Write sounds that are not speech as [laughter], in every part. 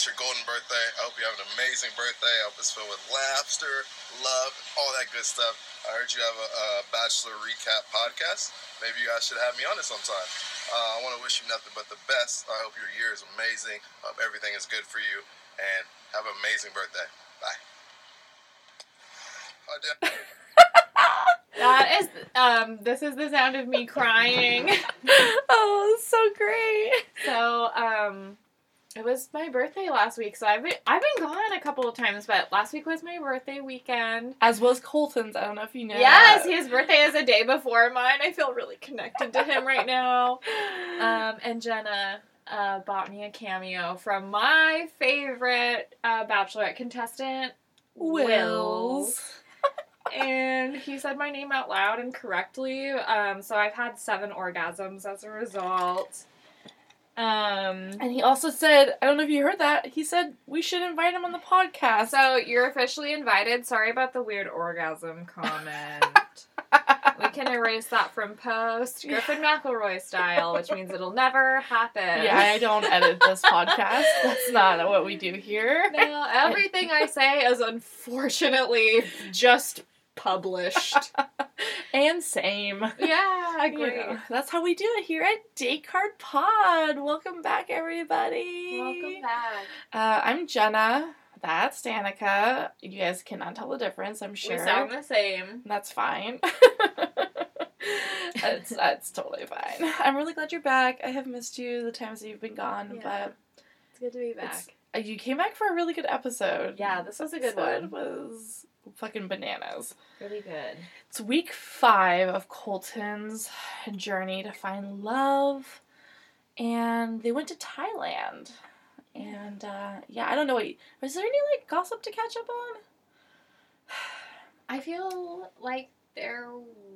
it's your golden birthday. I hope you have an amazing birthday. I hope it's filled with laughter, love, all that good stuff. I heard you have a, a Bachelor recap podcast. Maybe you guys should have me on it sometime. Uh, I want to wish you nothing but the best. I hope your year is amazing. I hope everything is good for you. And have an amazing birthday. Bye. Oh, damn. [laughs] That is, um, this is the sound of me crying. [laughs] oh, so great. So, um, it was my birthday last week, so I've been, I've been gone a couple of times, but last week was my birthday weekend. As was Colton's. I don't know if you know. Yes, that. his birthday is a day before mine. I feel really connected to him right now. [laughs] Um, and Jenna uh, bought me a cameo from my favorite uh, Bachelorette contestant, Wills. [laughs] and he said my name out loud and correctly. Um, so I've had seven orgasms as a result. Um, And he also said, I don't know if you heard that, he said we should invite him on the podcast. so you're officially invited. Sorry about the weird orgasm comment. [laughs] we can erase that from post, Griffin McElroy style, which means it'll never happen. yeah, I don't edit this podcast. That's not what we do here. No, everything I say is unfortunately [laughs] just published. [laughs] and same. Yeah, [laughs] You know, that's how we do it here at Descartes Pod. Welcome back, everybody. Welcome back. Uh, I'm Jenna. That's Danica. You guys cannot tell the difference, I'm sure. We sound the same. That's fine. [laughs] that's, that's totally fine. I'm really glad you're back. I have missed you the times that you've been gone, Yeah. It's good to be back. You came back for a really good episode. Yeah, this was a good Episode one. was fucking bananas. Really good. It's week five of Colton's journey to find love, and they went to Thailand. And uh, yeah, I don't know what. Was there any like gossip to catch up on? [sighs] I feel like there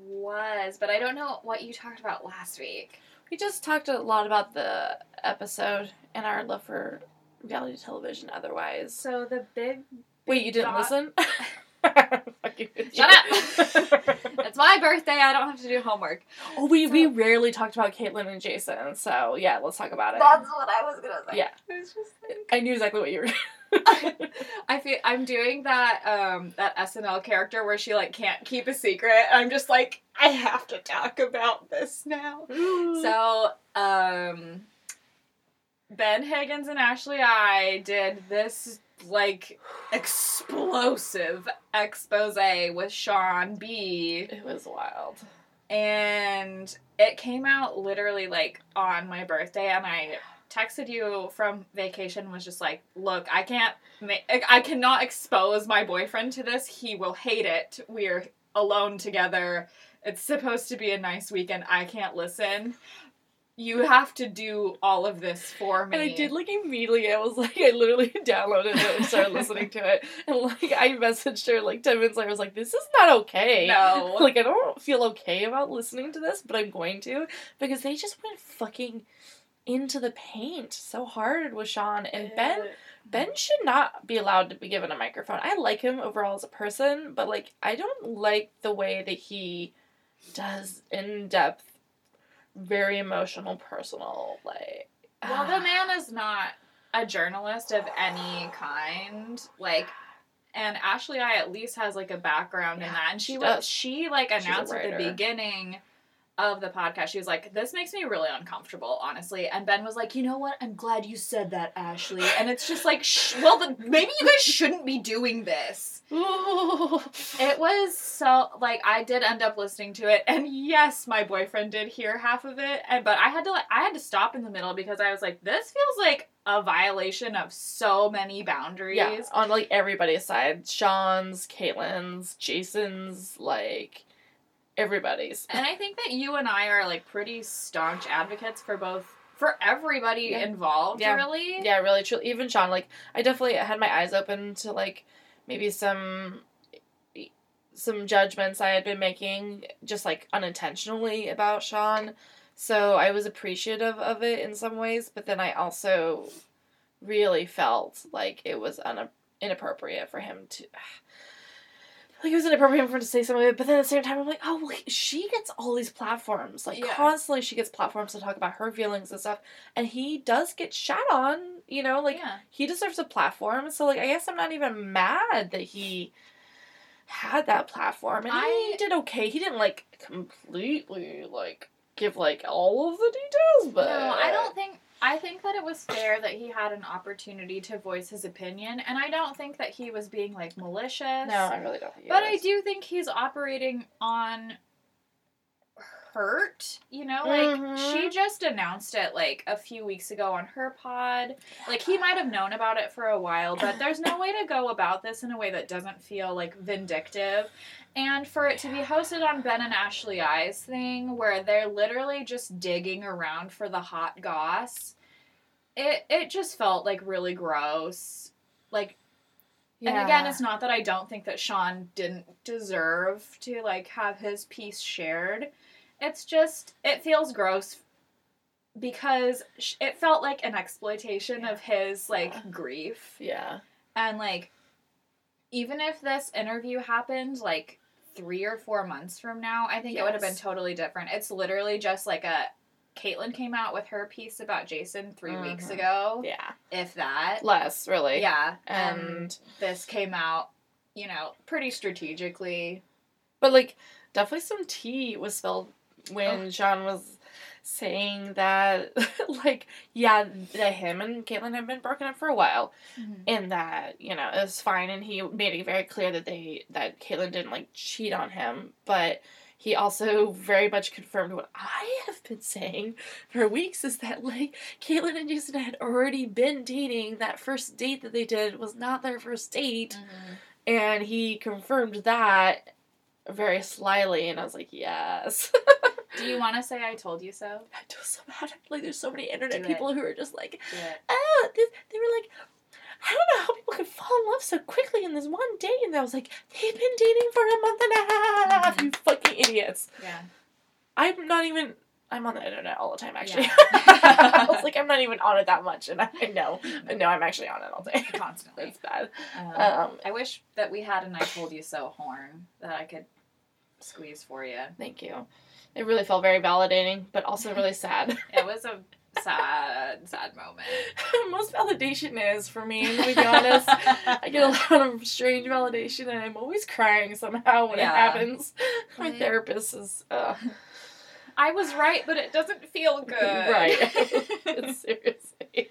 was, but I don't know what you talked about last week. We just talked a lot about the episode and our love for reality television. Otherwise, So the big wait, you didn't dot- listen? [laughs] Fucking idiot. Shut up! [laughs] It's my birthday. I don't have to do homework. oh, we we rarely talked about Kaitlyn and Jason, so yeah, let's talk about it. That's what I was gonna say. Yeah. It's just like I knew exactly what you were. [laughs] I feel I'm doing that um that SNL character where she like can't keep a secret. I'm just like I have to talk about this now. [gasps] So um Ben Higgins and Ashley I did this like explosive expose with Shawn B. It was wild. and it came out literally like on my birthday and i texted you from vacation was just like look i can't make i cannot expose my boyfriend to this. He will hate it. We're alone together. It's supposed to be a nice weekend. I can't listen you have to do all of this for me And I did like immediately. I was like, I literally [laughs] downloaded it and started listening to it. [laughs] And like, I messaged her like 10 minutes later. I was like, this is not okay. no [laughs] Like, I don't feel okay about listening to this, but I'm going to because they just went fucking into the paint so hard with Shawn. And Ben, Ben should not be allowed to be given a microphone. I like him overall as a person, but like, I don't like the way that he does in depth, very emotional, personal, like. Well, the [sighs] man is not a journalist of any kind. Like, and Ashley I at least has like a background in that. And she she was she like announced at the beginning of the podcast. She was like, "This makes me really uncomfortable, honestly." And Ben was like, "You know what? I'm glad you said that, Ashley." And it's just like, sh- well, the, maybe you guys shouldn't be doing this. Ooh. [laughs] It was so like I did end up listening to it, and yes, my boyfriend did hear half of it, and but I had to like I had to stop in the middle because I was like, this feels like a violation of so many boundaries. Yeah, on like everybody's side. Shawn's, Kaitlyn's, Jason's, like everybody's. And I think that you and I are like pretty staunch advocates for both for everybody Yeah. involved, Yeah. really. Yeah, really, true. Even Shawn, like I definitely had my eyes open to like maybe some some judgments I had been making just like unintentionally about Shawn. So I was appreciative of it in some ways, but then I also really felt like it was un- inappropriate for him to like it was inappropriate for him to say some of it, but then at the same time, I'm like, oh, well, she gets all these platforms. Like Yeah. constantly, she gets platforms to talk about her feelings and stuff, and he does get shat on. You know, like yeah. he deserves a platform. So like, I guess I'm not even mad that he had that platform, and I- he did okay. He didn't like completely like give like all of the details, but No, I don't think. I think that it was fair that he had an opportunity to voice his opinion, and I don't think that he was being like malicious. No, I really don't. Think he But I do think he's operating on hurt. You know, like Mhm. she just announced it like a few weeks ago on her pod. Like he might have known about it for a while, but there's no way to go about this in a way that doesn't feel like vindictive. And for it to be hosted on Ben and Ashley I's thing, where they're literally just digging around for the hot goss, it it just felt like really gross. Like and again, it's not that I don't think that Shawn didn't deserve to like have his piece shared. It's just it feels gross because it felt like an exploitation of his like Yeah. grief yeah. and like even if this interview happened like 3 or 4 months from now, I think it would have been totally different. It's literally just like a Kaitlyn came out with her piece about Jason 3 weeks Mhm. ago, Yeah. if that. Less really. Yeah, And and this came out, you know, pretty strategically. But like, definitely some tea was spilled when Oh. Sean was saying that, [laughs] like, yeah, that him and Kaitlyn had been broken up for a while, mm-hmm. and that you know it was fine, and he made it very clear that they that Kaitlyn didn't like cheat on him, but. He also very much confirmed what I have been saying for weeks is that like Kaitlyn and Jason had already been dating. That first date that they did was not their first date mm-hmm. and he confirmed that very slyly and i was like yes [laughs] Do you want to say I told you so? i feel so bad like there's so many internet Do it. people who are just like oh this, they were like I don't know how people can fall in love so quickly in this one date. And I was like, they've been dating for a month and a half, you fucking idiots. Yeah. I'm not even, I'm on the internet all the time, actually. Yeah. [laughs] I was like, I'm not even on it that much. And I know, I know I'm actually on it all day. [laughs] Constantly. It's bad. Um, Um, I wish that we had an I told you so horn that I could squeeze for you. Thank you. It really felt very validating, but also really sad. [laughs] It was a sad, sad moment. [laughs] Most validation is for me, to be honest. I get a [laughs] lot of strange validation, and I'm always crying somehow when Yeah. it happens. My Right. therapist is uh, I was right, but it doesn't feel good. right. Seriously.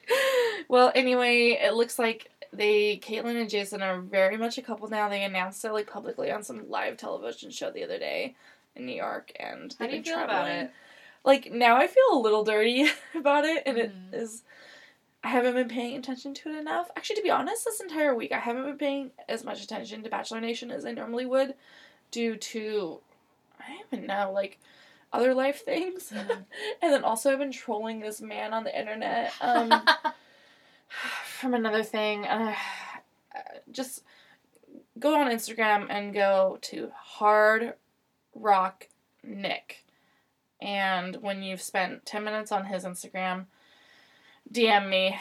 Well, anyway, it looks like they, Kaitlyn and Jason, are very much a couple now. They announced it like publicly on some live television show the other day in New York, and How they've do you been traveling. it? like now I feel a little dirty [laughs] about it, and Mhm. it is. I haven't been paying attention to it enough. Actually, to be honest, this entire week I haven't been paying as much attention to Bachelor Nation as I normally would, due to I don't even know like other life things, Mhm. [laughs] and then also I've been trolling this man on the internet [laughs] um, [sighs] from another thing. [sighs] Uh, just go on Instagram and go to Hard Rock Nick. And when you've spent 10 minutes on his Instagram, DM me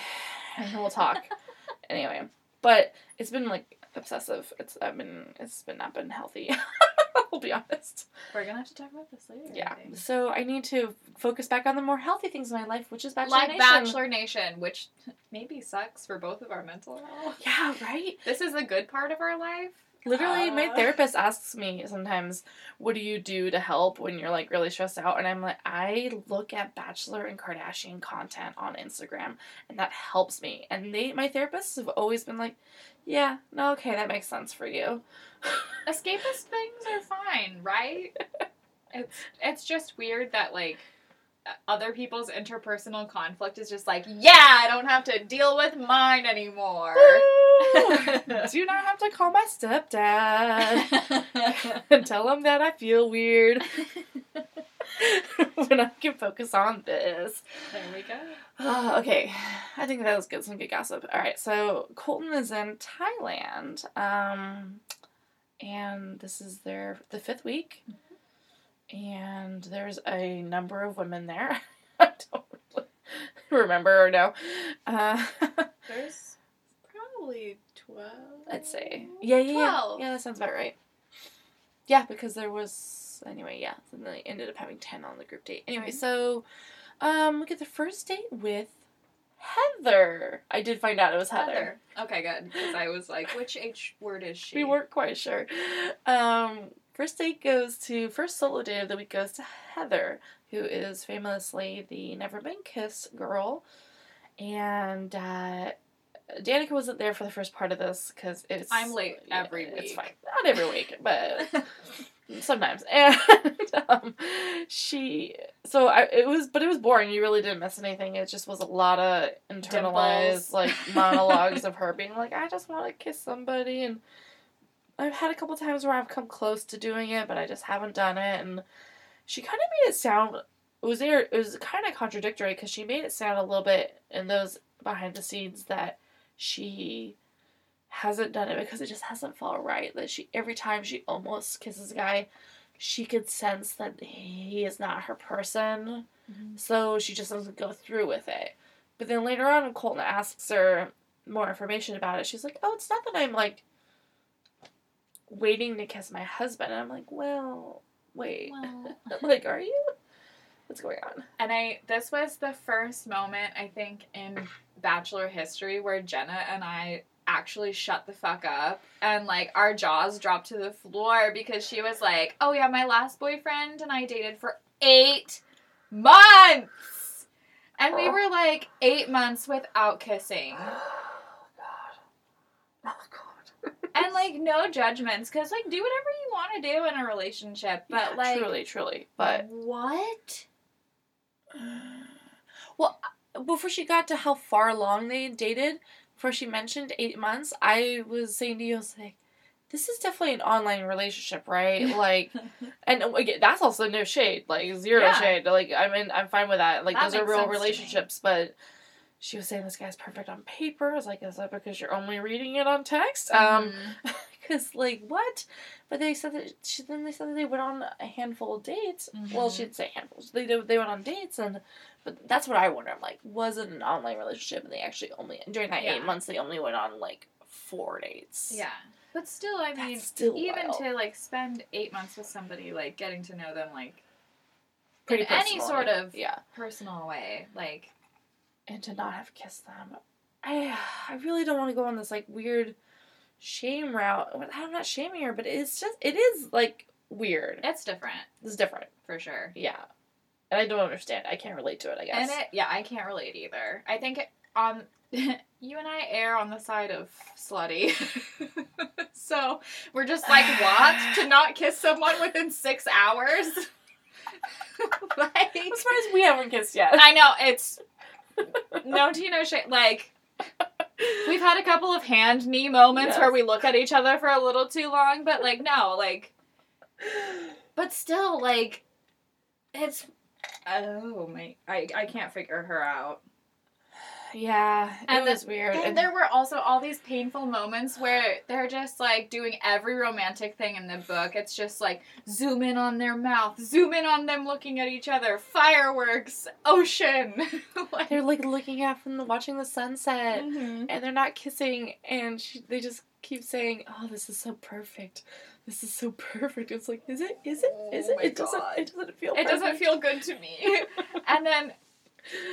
and we'll talk. [laughs] anyway, but it's been like obsessive. It's I've been it's been not been healthy. [laughs] I'll be honest. We're gonna have to talk about this later. Yeah. think. So I need to focus back on the more healthy things in my life, which is Bachelor like Nation. Bachelor Nation, which [laughs] maybe sucks for both of our mental health. Yeah, right. This is the good part of our life. Literally, my Uh. therapist asks me sometimes, "What do you do to help when you're like really stressed out?" And I'm like, "I look at Bachelor and Kardashian content on Instagram, and that helps me." And they, my therapists, have always been like, "Yeah, no, okay, that makes sense for you." Escapist things are fine, right? [laughs] it's it's just weird that like other people's interpersonal conflict is just like, yeah, I don't have to deal with mine anymore. Do not have to call my stepdad and [laughs] tell him that I feel weird [laughs] when I can focus on this. there we go. Uh, okay, I think that was good. Some good gossip. All right, so Colton is in Thailand, um, and this is their the fifth week, and there's a number of women there. [laughs] I don't really remember or know. Uh, [laughs] There's probably twelve. I'd say yeah, yeah, yeah, Twelve. yeah. That sounds about right. Yeah, because there was anyway. Yeah, so then they ended up having ten on the group date. Anyway, Mhm. so um, we get the first date with Heather. I did find out it was Heather. Okay, good. Because I was like, which H word is [laughs] she? We weren't quite sure. Um, first date goes to first solo date of the week goes to Heather, who is famously the never been kissed girl, and uh, Danica wasn't there for the first part of this because it's I'm late every week. It's fine, not every week, [laughs] but sometimes. [laughs] And um, she so I it was but it was boring. You really didn't miss anything. It just was a lot of internalized Dimples. like monologues [laughs] of her being like i just want to kiss somebody and i've had a couple times where i've come close to doing it but i just haven't done it and she kind of made it sound it was there it was kind of contradictory because she made it sound a little bit in those behind the scenes that she hasn't done it because it just hasn't felt right. That she every time she almost kisses a guy, she could sense that he is not her person. Mhm. So she just doesn't go through with it. But then later on when Colton asks her more information about it, she's like, Oh, it's not that I'm like waiting to kiss my husband. And I'm like, Well, wait. Well. [laughs] like, are you? What's going on? And I this was the first moment I think in Bachelor history where Jenna and I actually shut the fuck up and like our jaws dropped to the floor because she was like, "Oh yeah, my last boyfriend and I dated for 8 months." And we were like 8 months without kissing. [gasps] [gasps] [gasps] Oh God. Oh God. And like no judgments cuz like do whatever you want to do in a relationship, but Yeah, like truly, truly. But what? [sighs] well, uh, before she got to how far along they had dated, before she mentioned eight months, I was saying to you, I was like, this is definitely an online relationship, right? [laughs] Like, and uh, again, that's also no shade, like zero Yeah. shade. Like, I mean, I'm fine with that. Like, That those are real sense to me. relationships, but. She was saying this guy's perfect on paper. I was like, is that because you're only reading it on text? Um, [laughs] Mhm. because like what? But they said that she then they said that they went on a handful of dates. Well, Mhm. she didn't say handfuls. They did, they went on dates and, but that's what I wonder. I'm like, was it an online relationship? And they actually only during that eight months they only went on like four dates. Yeah. But still, I mean, still even wild. to like spend eight months with somebody, like getting to know them, like pretty in any sort of yeah, personal way, like and to not have kissed them, I I really don't want to go on this like weird shame route. I'm not shaming her, but it's just it is like weird. it's different It's different. for sure. Yeah, and I don't understand. I can't relate to it. I guess. And it, yeah, I can't relate either. I think on um, [laughs] you and I err on the side of slutty, [laughs] so we're just like [sighs] what to not kiss someone within six hours. like, [laughs] I'm surprised we haven't kissed yet. I know it's no tea, no shade. Like [laughs] we've had a couple of hand knee moments Yes. where we look at each other for a little too long, but like no, like [sighs] but still like it's oh my I I can't figure her out. Yeah, it And was weird. And And there were also all these painful moments where they're just like doing every romantic thing in the book. It's just like zoom in on their mouth, zoom in on them looking at each other, fireworks, ocean. [laughs] like, they're like looking out from the watching the sunset, Mhm. and they're not kissing, and she, they just keep saying, "Oh, this is so perfect. This is so perfect." It's like, is it? Is it? Is Oh it? my It doesn't. God. It doesn't feel. It doesn't feel good to me. [laughs] and then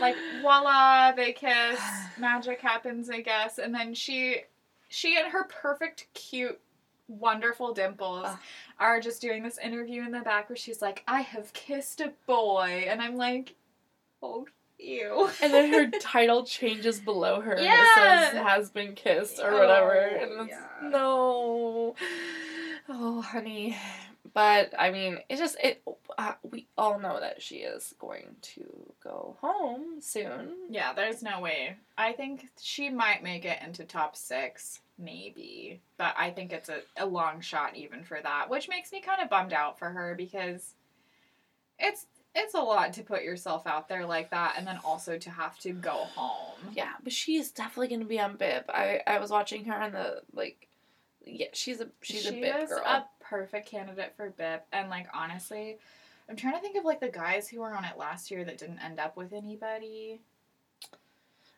like voila, they kiss, [sighs] magic happens, I guess, and then she she and her perfect cute wonderful dimples Ugh. are just doing this interview in the back where she's like, I have kissed a boy and I'm like, Oh ew. And then her [laughs] title changes below her. and Yeah. it says "has been kissed" or oh, whatever. Oh, And it's, yeah. no. Oh, honey. But I mean, it just it. Uh, we all know that she is going to go home soon. Yeah, there's no way. I think she might make it into top six, maybe. But I think it's a, a long shot even for that, which makes me kind of bummed out for her because it's it's a lot to put yourself out there like that and then also to have to go home. Yeah, but she's definitely going to be on BiP. I I was watching her on the like. Yeah, she's a she's a BiP girl. a perfect candidate for BiP. And like honestly, I'm trying to think of like the guys who were on it last year that didn't end up with anybody.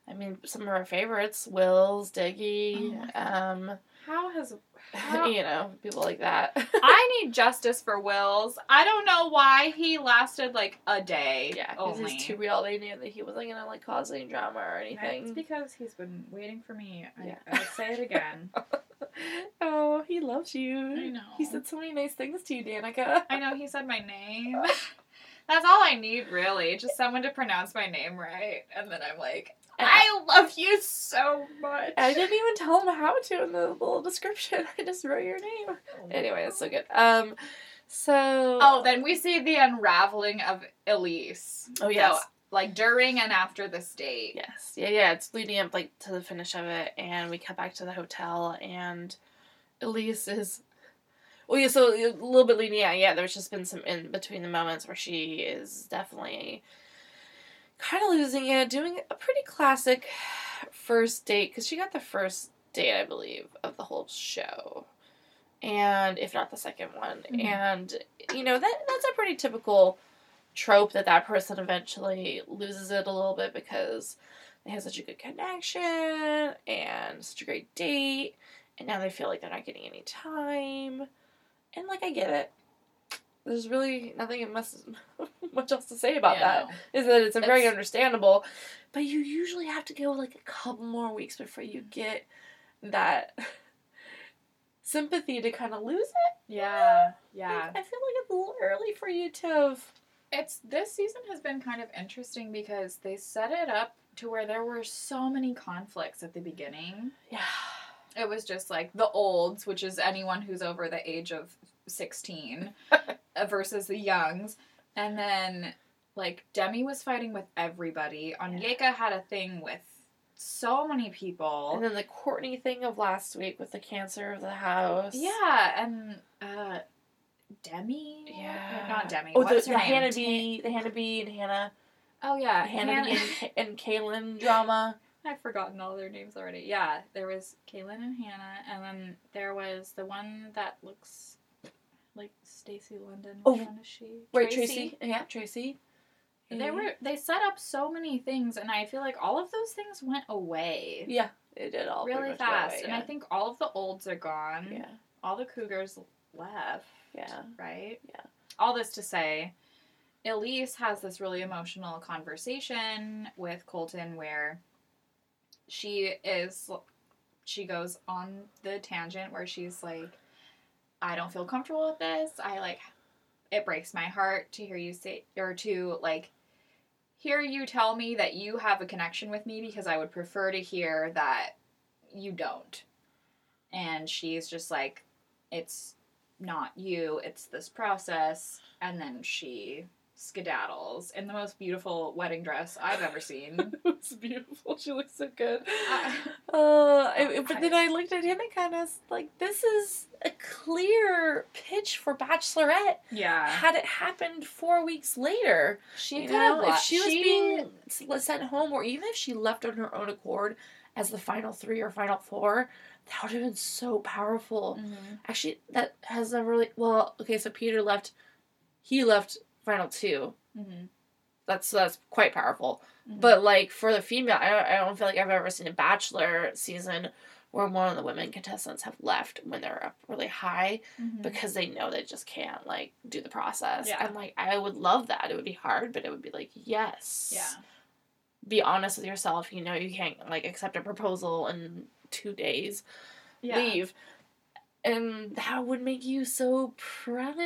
I mean, some of our favorites: Wills, Diggy. Oh um, How has [laughs] you know, people like that. [laughs] I need justice for Wills. I don't know why he lasted like a day. yeah, because only. he's too real. They knew that he wasn't gonna like cause any drama or anything. It's because he's been waiting for me. I, Yeah. I'll say it again. [laughs] oh, he loves you. I know. He said so many nice things to you, Danica. I know he said my name. That's all I need, really. Just someone to pronounce my name right, and then I'm like, I love you so much. I didn't even tell him how to in the little description. [laughs] I just wrote your name. Anyway, it's so good. Um, so Oh, then we see the unraveling of Elyse. Oh, yes. So, like during and after this date. yes, yeah, yeah. It's leading up like to the finish of it, and we cut back to the hotel, and Elyse is. Well, yeah. So a little bit leading, yeah, yeah. There's just been some in between the moments where she is definitely kind of losing it, doing a pretty classic first date because she got the first date, I believe, of the whole show, and if not the second one, Mhm. and you know that that's a pretty typical trope that that person eventually loses it a little bit because they have such a good connection and such a great date, and now they feel like they're not getting any time, and like I get it. There's really nothing much, [laughs] much else to say about Yeah, that is that it's a very understandable, but you usually have to go like a couple more weeks before you get that [laughs] sympathy to kind of lose it. Yeah, Like, yeah. I feel like it's a little early for you to have. It's this season has been kind of interesting because they set it up to where there were so many conflicts at the beginning. Yeah. It was just like the olds, which is anyone who's over the age of 16, [laughs] uh, versus the youngs. And then, like, Demi was fighting with everybody. Onyeka had a thing with so many people. And then the Courtney thing of last week with the cancer of the house. yeah, and uh, Demi? Yeah. Not Demi. Oh, the, What's the her name? Hannah B, the Hannah B and Hannah, Oh, yeah. Hannah Han- B and, and Caelynn drama. [laughs] I've forgotten all their names already. Yeah, there was Caelynn and Hannah, and then there was the one that looks like Stacy London. Oh, Which one is she? Right, Tracy. Yeah, Tracy. They were they set up so many things, and I feel like all of those things went away Yeah, it did all really fast. away, And yeah. I think all of the olds are gone. Yeah, All the cougars left. yeah. Right. Yeah. All this to say, Elyse has this really emotional conversation with Colton where she is she goes on the tangent where she's like I don't feel comfortable with this. I like it breaks my heart to hear you say or to like hear you tell me that you have a connection with me because I would prefer to hear that you don't. And she's just like it's not you, it's this process. And then she skedaddles in the most beautiful wedding dress I've ever seen. [laughs] it was beautiful. She looks so good. I- Uh, I- but then I looked at him and kind of like, this is a clear pitch for Bachelorette. yeah. Had it happened four weeks later, She could have if left. she was being sent home, or even if she left on her own accord as the final three or final four, that would have been so powerful. Mhm. Actually, that has never really. Well, okay, so Peter left. He left final two. Mhm. That's that's quite powerful. Mhm. But like for the female, I don't, I don't feel like I've ever seen a Bachelor season where one of the women contestants have left when they're up really high Mhm. because they know they just can't like do the process. Yeah. And like I would love that. It would be hard, but it would be like yes. yeah. Be honest with yourself. You know you can't like accept a proposal in two days. Yeah. Leave. And that would make you so proud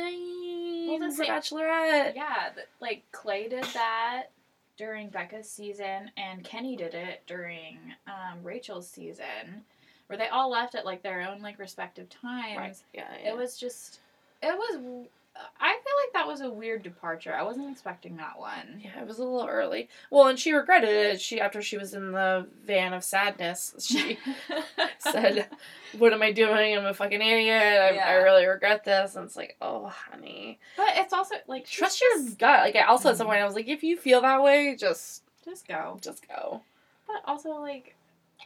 Well, the Bachelorette. Yeah, like Clay did that during Becca's season, and Kenny did it during um, Rachel's season, where they all left at like their own like respective times. Right. Yeah, yeah. It was just, it was. I feel like that was a weird departure. I wasn't expecting that one. Yeah, it was a little early. Well, and she regretted it. She after she was in the van of sadness, she [laughs] said, "What am I doing? I'm a fucking idiot. I, I really regret this." And it's like, "Oh, honey, but it's also like trust your gut." Like I also at some Mhm. point I was like, "If you feel that way, just Just go. just go." But also like.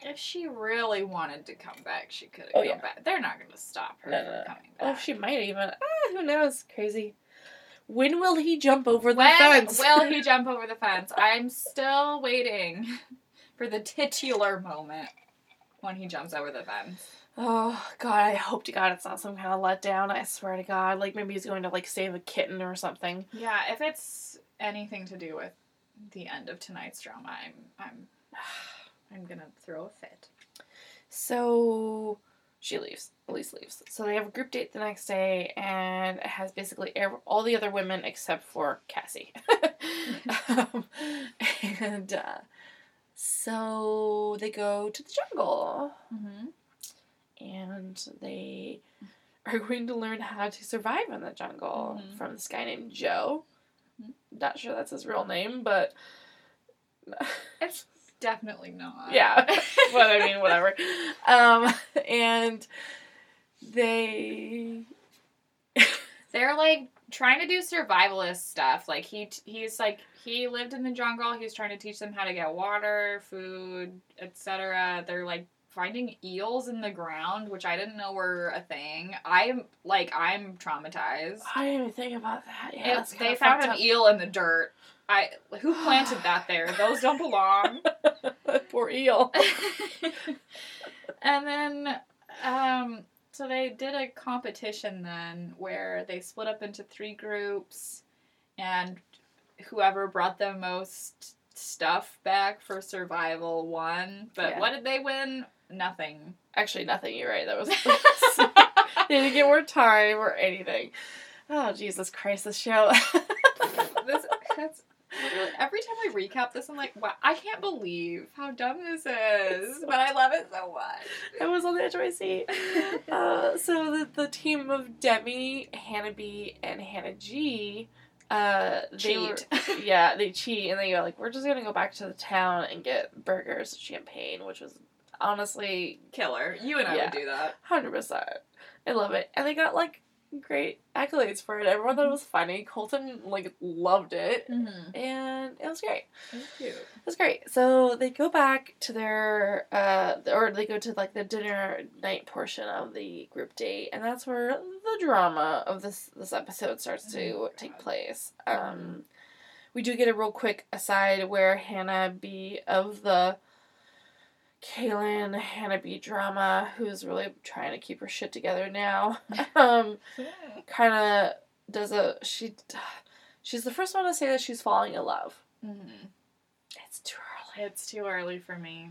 If she really wanted to come back, she could have Oh, come yeah. back. They're not going to stop her No, from no. coming back. Oh, she might even. Ah, who knows? Crazy. When will he jump over the When fence? will he [laughs] jump over the fence? I'm still waiting [laughs] for the titular moment when he jumps over the fence. Oh God, I hope to God it's not some kind of letdown. I swear to God, like maybe he's going to like save a kitten or something. Yeah, if it's anything to do with the end of tonight's drama, I'm I'm [sighs] [sighs] I'm gonna throw a fit. So she leaves. Elyse leaves. So they have a group date the next day, and it has basically all the other women except for Cassie. [laughs] [laughs] um, and uh, so they go to the jungle, Mm-hmm. and they are going to learn how to survive in the jungle Mhm. from this guy named Joe. Mhm. Not sure that's his real name, but It's definitely not. yeah. [laughs] but I mean, whatever. Um, and they [laughs] They're like trying to do survivalist stuff. Like he he's like he lived in the jungle. He's trying to teach them how to get water, food, etc. They're like finding eels in the ground, which I didn't know were a thing. I'm like I'm traumatized. I didn't even think about that. Yeah, It- they found an eel in the dirt. I who planted that there? Those don't belong. [laughs] Poor eel. [laughs] and then um so they did a competition then where they split up into three groups and whoever brought the most stuff back for survival won but Yeah. what did they win nothing Actually, nothing. You're right. That was. [laughs] they didn't get more time or anything. Oh Jesus Christ! This show. this that's literally every time I recap this I'm like wow I can't believe how dumb this is [laughs] but I love it so much I was on the edge of my seat. [laughs] Uh, so the, the team of Demi, Hannah B, and Hannah G, uh, they Cheat. were- [laughs] yeah, they cheat and they go like, we're just gonna go back to the town and get burgers, champagne, which was honestly killer you and I Yeah. would do that hundred percent. I love it, and they got like great accolades for it. Everyone thought it was funny. Colton like loved it, mm-hmm. and it was great. cute It was great. So they go back to their, uh, or they go to like the dinner night portion of the group date, and that's where the drama of this this episode starts to Oh, take place. Um, we do get a real quick aside where Hannah B of the Caelynn Hannah B drama, who's really trying to keep her shit together now, [laughs] [laughs] um, kind of does a she. [sighs] She's the first one to say that she's falling in love. mm-hmm. It's too early. It's too early for me.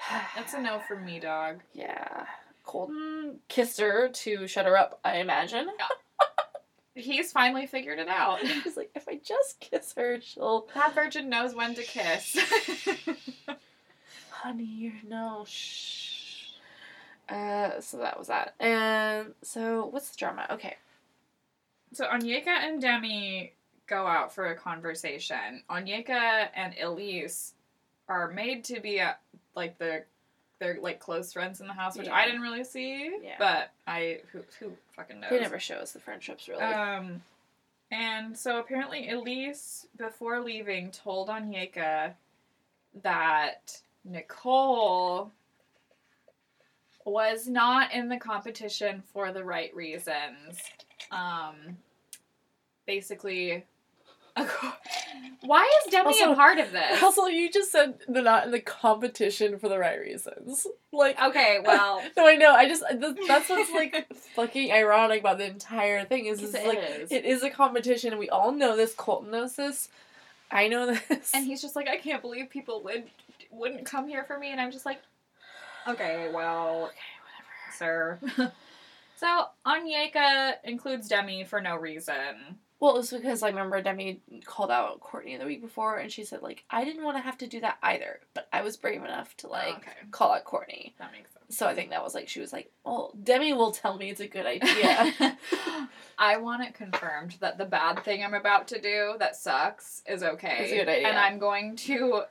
[sighs] That's a no for me, dog. Yeah. Colton kissed her to shut her up, I imagine. [laughs] He's finally figured it out. He's like, if I just kiss her, she'll. That virgin knows when to kiss. Honey, you know, shh. Uh, so that was that. And so, what's the drama? Okay. so Onyeka and Demi go out for a conversation. Onyeka and Elyse are made to be uh like the they're like close friends in the house, which I didn't really see. Yeah. But I who who fucking knows. They never show us the friendships, really. Um, and so apparently Elyse, before leaving, told Onyeka that Nicole was not in the competition for the right reasons. Um, basically, [laughs] why is Demi Also- a part of this? also, you just said they're not in the competition for the right reasons. Like, Okay, well, [laughs] no, I know. I just th- that's what's like [laughs] fucking ironic about the entire thing is, is it like is. it is a competition. We all know this. Colton knows this. I know this. And he's just like, I can't believe people would wouldn't come here for me, and I'm just like, okay, well, [sighs] okay, whatever. sir. [laughs] so Onyeka includes Demi for no reason. Well, it was because I remember Demi called out Courtney the week before, and she said like I didn't want to have to do that either, but I was brave enough to like okay, call out Courtney. that makes sense. So I think that was like she was like, "Well, Demi will tell me it's a good idea." [laughs] [laughs] I want it confirmed that the bad thing I'm about to do that sucks is okay. It's a good idea. And I'm going to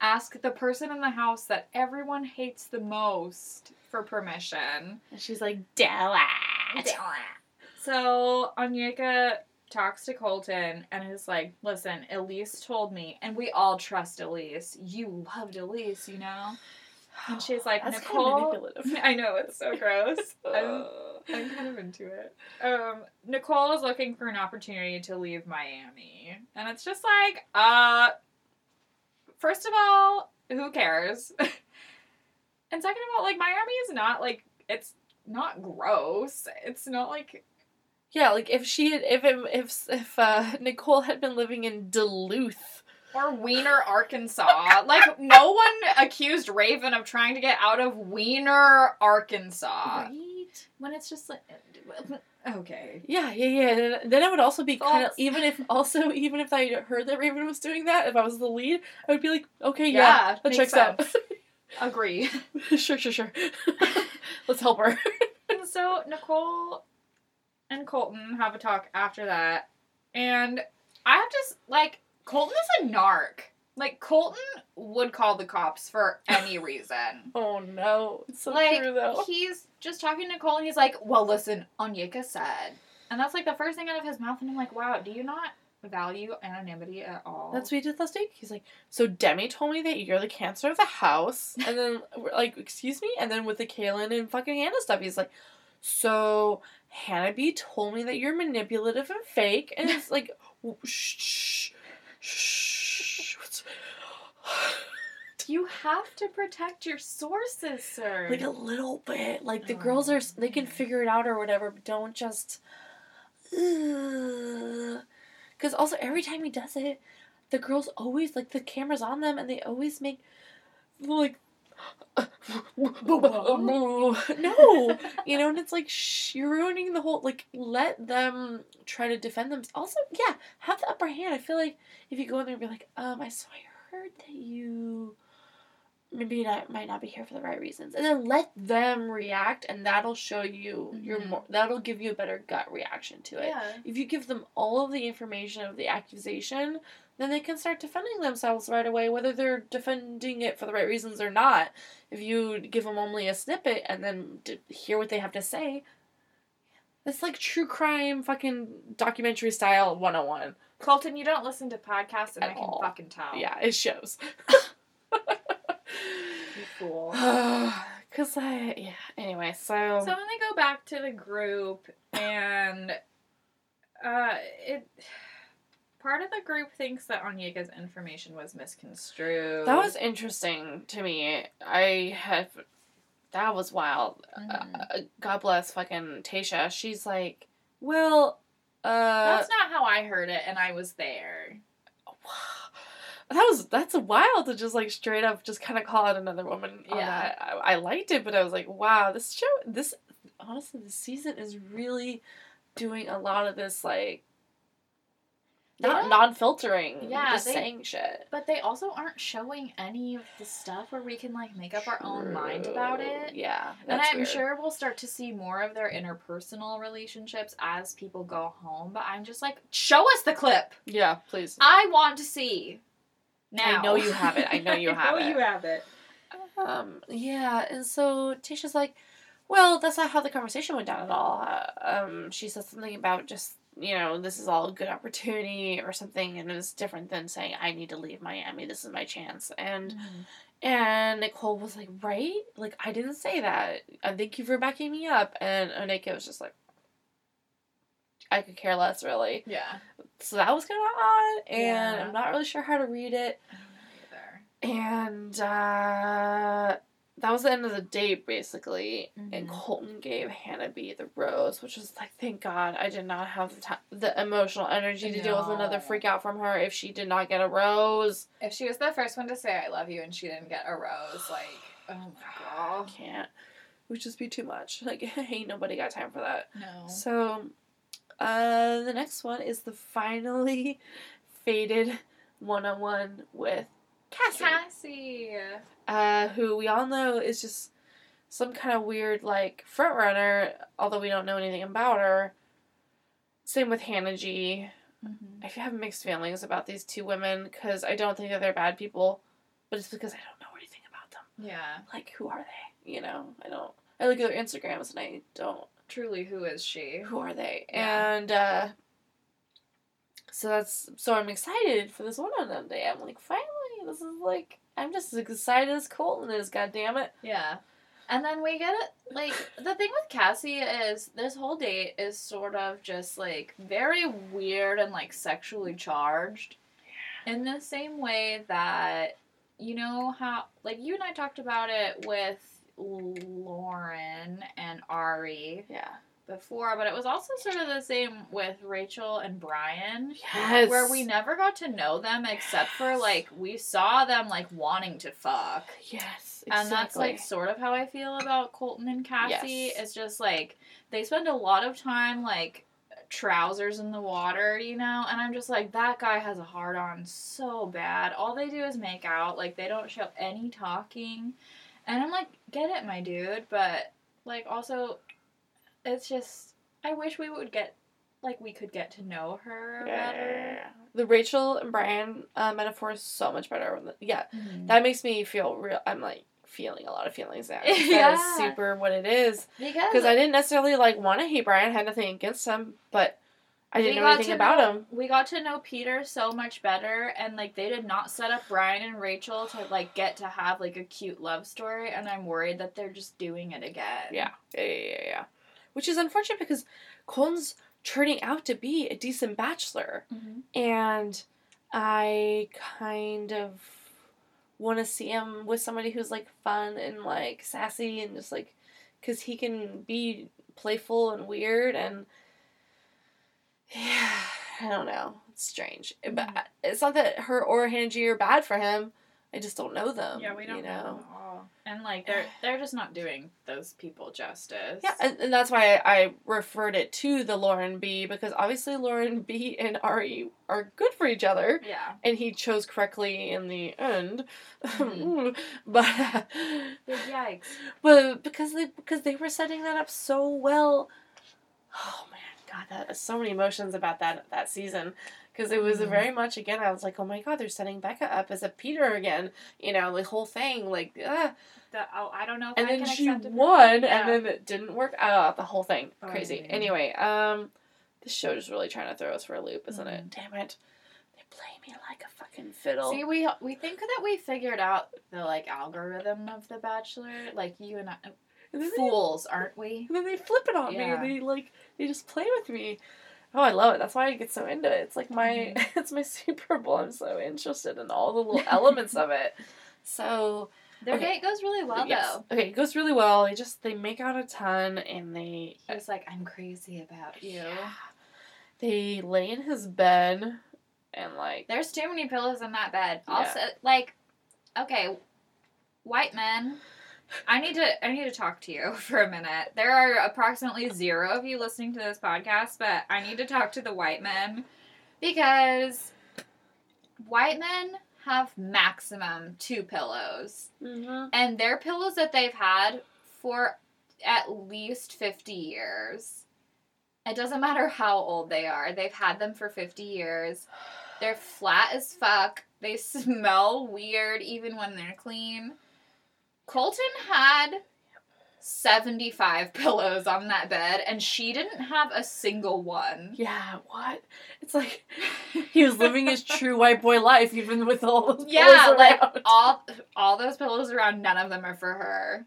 ask the person in the house that everyone hates the most for permission. and she's like, "Do it." So Onyeka talks to Colton and is like, listen, Elyse told me, and we all trust Elyse. You loved Elyse, you know? And she's like, That's kind Nicole. of manipulative. [laughs] I know, it's so [laughs] gross. I'm, I'm kind of into it. Um, Nicole is looking for an opportunity to leave Miami. And it's just like, uh, first of all, who cares? [laughs] And second of all, like Miami is not like it's not gross. It's not like Yeah, like if she had, if it, if if uh, [laughs] Nicole had been living in Duluth, or Weiner, Arkansas. like no one accused Raven of trying to get out of Weiner, Arkansas. right? When it's just like uh, okay. Yeah, yeah, yeah. Then, then I would also be kind of even if also even if I heard that Raven was doing that, if I was the lead, I would be like, okay, Yeah, yeah, that checks out. Agree. [laughs] sure, sure, sure. [laughs] Let's help her. And so Nicole and Colton have a talk after that, and I have just like Colton is a narc. Like Colton would call the cops for any [laughs] reason. Oh no, it's so like true though. he's just talking to Nicole, and he's like, "Well, listen, Onyeka said," and that's like the first thing out of his mouth, and I'm like, "Wow, do you not value anonymity at all?" That's what he did last week. He's like, so Demi told me that you're the cancer of the house, and then [laughs] we're like, excuse me, and then with the Caelynn and fucking Hannah stuff, he's like, so Hannah B told me that you're manipulative and fake, and it's like, shh, shh, shh, [sighs] you have to protect your sources, sir. like a little bit, like the Oh, girls are, they can figure it out or whatever, but don't just, because also every time he does it, the girls always like the cameras on them, and they always make like. [laughs] no, you know, and it's like shh, you're ruining the whole. Like, let them try to defend them. Also, yeah, have the upper hand. I feel like if you go in there and be like, um, I saw I heard that you maybe not might not be here for the right reasons, and then let them react, and that'll show you your Mhm. more. That'll give you a better gut reaction to it. yeah. If you give them all of the information of the accusation, then they can start defending themselves right away, whether they're defending it for the right reasons or not. If you give them only a snippet and then d- hear what they have to say, it's like true crime fucking documentary style 101. Colton, you don't listen to podcasts, and At I can all. fucking tell. Yeah, it shows. You fool. [sighs] Cause I yeah. Anyway, so, So then they go back to the group, and uh, it part of the group thinks that Onyeka's information was misconstrued. that was interesting to me. I have that was wild. Mhm. Uh, God bless fucking Tayshia. She's like, well, uh, That's not how I heard it, and I was there. [sighs] that was that's wild to just like straight up just kind of call out another woman. on Yeah. that. I, I liked it, but I was like, wow, this show, this honestly, this season is really doing a lot of this like. Not don't- non-filtering, Yeah, just they- saying shit. But they also aren't showing any of the stuff where we can like make up our own mind about it. Yeah, And I'm weird. sure we'll start to see more of their interpersonal relationships as people go home. But I'm just like, show us the clip. Yeah, please. I want to see. Now. I know you have it. I know you [laughs] have it. I know it. you have it. Um, yeah, and so Tayshia's like, well, that's not how the conversation went down at all. Uh, um, she said something about just, you know, this is all a good opportunity or something, and it's different than saying, I need to leave Miami, this is my chance. And and Nicole was like, right? Like, I didn't say that. And thank you for backing me up. And Onyeka was just like, I could care less, really. Yeah. So that was kind of odd, and Yeah. I'm not really sure how to read it. I don't know either. And uh, that was the end of the date, basically. And Mhm. Colton gave Hannah B the rose, which was like, thank God I did not have the time, the emotional energy to deal with another freak out from her if she did not get a rose. If she was the first one to say I love you and she didn't get a rose, [sighs] like, oh my god I can't. It would just be too much. [laughs] Like, [laughs] ain't nobody got time for that. No. So, uh, the next one is the finally [laughs] faded one on one with Cassie. Cassie. uh, who we all know is just some kind of weird like front runner, although we don't know anything about her. Same with Hannah G. Mm-hmm. I have mixed feelings about these two women because I don't think that they're bad people, but it's because I don't know anything about them. Yeah. Like, who are they? You know, I don't. I look at their Instagrams and I don't. Truly, who is she? Who are they? Yeah. And uh, so that's so I'm excited for this one on one day. I'm like, finally, this is like I'm just as excited as Colton is. God damn it. Yeah. And then we get it. Like, the thing with Cassie is this whole date is sort of just like very weird and like sexually charged. In the same way that, you know, how, like, you and I talked about it with Lauren and Arie Yeah. Before, but it was also sort of the same with Rachel and Bryan. Yes. Where we never got to know them except for like we saw them like wanting to fuck. Yes. Exactly. And that's like sort of how I feel about Colton and Cassie. Yes. It's just like they spend a lot of time like trousers in the water, you know? And I'm just like, that guy has a hard on so bad. All they do is make out. Like they don't show any talking. And I'm like, get it, my dude. But like also it's just I wish we would get like we could get to know her Yeah, better. yeah, yeah. The Rachel and Bryan uh, metaphor is so much better. Yeah, Mhm. that makes me feel real. I'm like feeling a lot of feelings now. 'cause [laughs] That Yeah. is super what it is. Because I didn't necessarily like want to hate Bryan. I had nothing against him, but I didn't know anything about know- him. We got to know Peter so much better, and like they did not set up Bryan and Rachel to like get to have like a cute love story, and I'm worried that they're just doing it again. Yeah, yeah, yeah, yeah, yeah. Which is unfortunate because Colton's turning out to be a decent bachelor. Mhm. and I kind of want to see him with somebody who's like fun and like sassy and just like because he can be playful and weird and yeah, [sighs] I don't know. It's strange, but Mhm. it's not that her or Hannah G are bad for him. I just don't know them. Yeah, we don't you know. know. them at all. And like they're [sighs] they're just not doing those people justice. Yeah, and, and that's why I referred it to the Lauren B because obviously Lauren B and Arie are good for each other. yeah. and he chose correctly in the end. Mhm. [laughs] but Big yikes. but because they because they were setting that up so well. Oh man, God, that so many emotions about that that season. Because it was Mhm. very much again, I was like, oh my god, they're setting Becca up as a Peter again. You know, the whole thing, like, ah. The, oh, I don't know. If and I then she won, Yeah. and then it didn't work out. The whole thing, Oh, crazy. Anyway, um, this show is really trying to throw us for a loop, isn't Mhm. it? Damn it, they play me like a fucking fiddle. See, we we think that we figured out the like algorithm of The Bachelor. Like you and I, and then they fools, aren't we? And then they flip it on Yeah. me. They like they just play with me. Oh, I love it. That's why I get so into it. It's like my Mhm. [laughs] it's my Super Bowl. I'm so interested in all the little [laughs] elements of it. So Their Okay. date goes really well yes. though. Okay, it goes really well. They just they make out a ton and they He's like, I'm crazy about you. Yeah. they lay in his bed and like There's too many pillows in that bed. Yeah. Also, like, okay, white men. I need to I need to talk to you [laughs] for a minute. There are approximately zero of you listening to this podcast, but I need to talk to the white men because white men have maximum two pillows. Mhm. And they're pillows that they've had for at least 50 years. It doesn't matter how old they are, they've had them for 50 years. They're flat as fuck. They [laughs] smell weird even when they're clean. Colton had 75 pillows on that bed, and she didn't have a single one. Yeah, what? It's like he was living his true [laughs] white boy life even with all those Yeah, pillows like around. all all those pillows around, none of them are for her.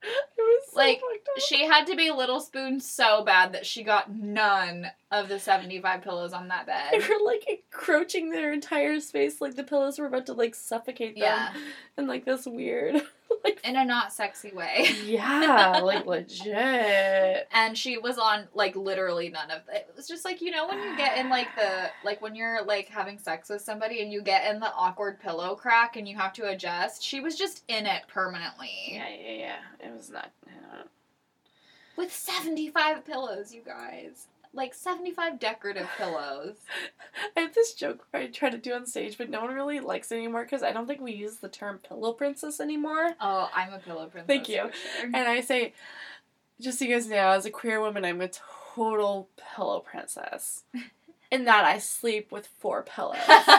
It was so like, up. She had to be Little Spoon so bad that she got none of the 75 pillows on that bed. They were like encroaching their entire space, like the pillows were about to like suffocate them, Yeah. and like this weird, [laughs] like In a not sexy way. yeah, like [laughs] legit. And she was on like literally none of it. It was just like, you know, when you get in like the like when you're like having sex with somebody and you get in the awkward pillow crack and you have to adjust. She was just in it permanently. Yeah, yeah, yeah. It was not. I don't know. With 75 pillows, you guys. Like 75 decorative pillows. [laughs] I have this joke I try to do on stage, but no one really likes it anymore because I don't think we use the term pillow princess anymore. Oh, I'm a pillow princess. Thank you. sure. And I say, just so you guys know, as a queer woman, I'm a total pillow princess. [laughs] In that I sleep with four pillows.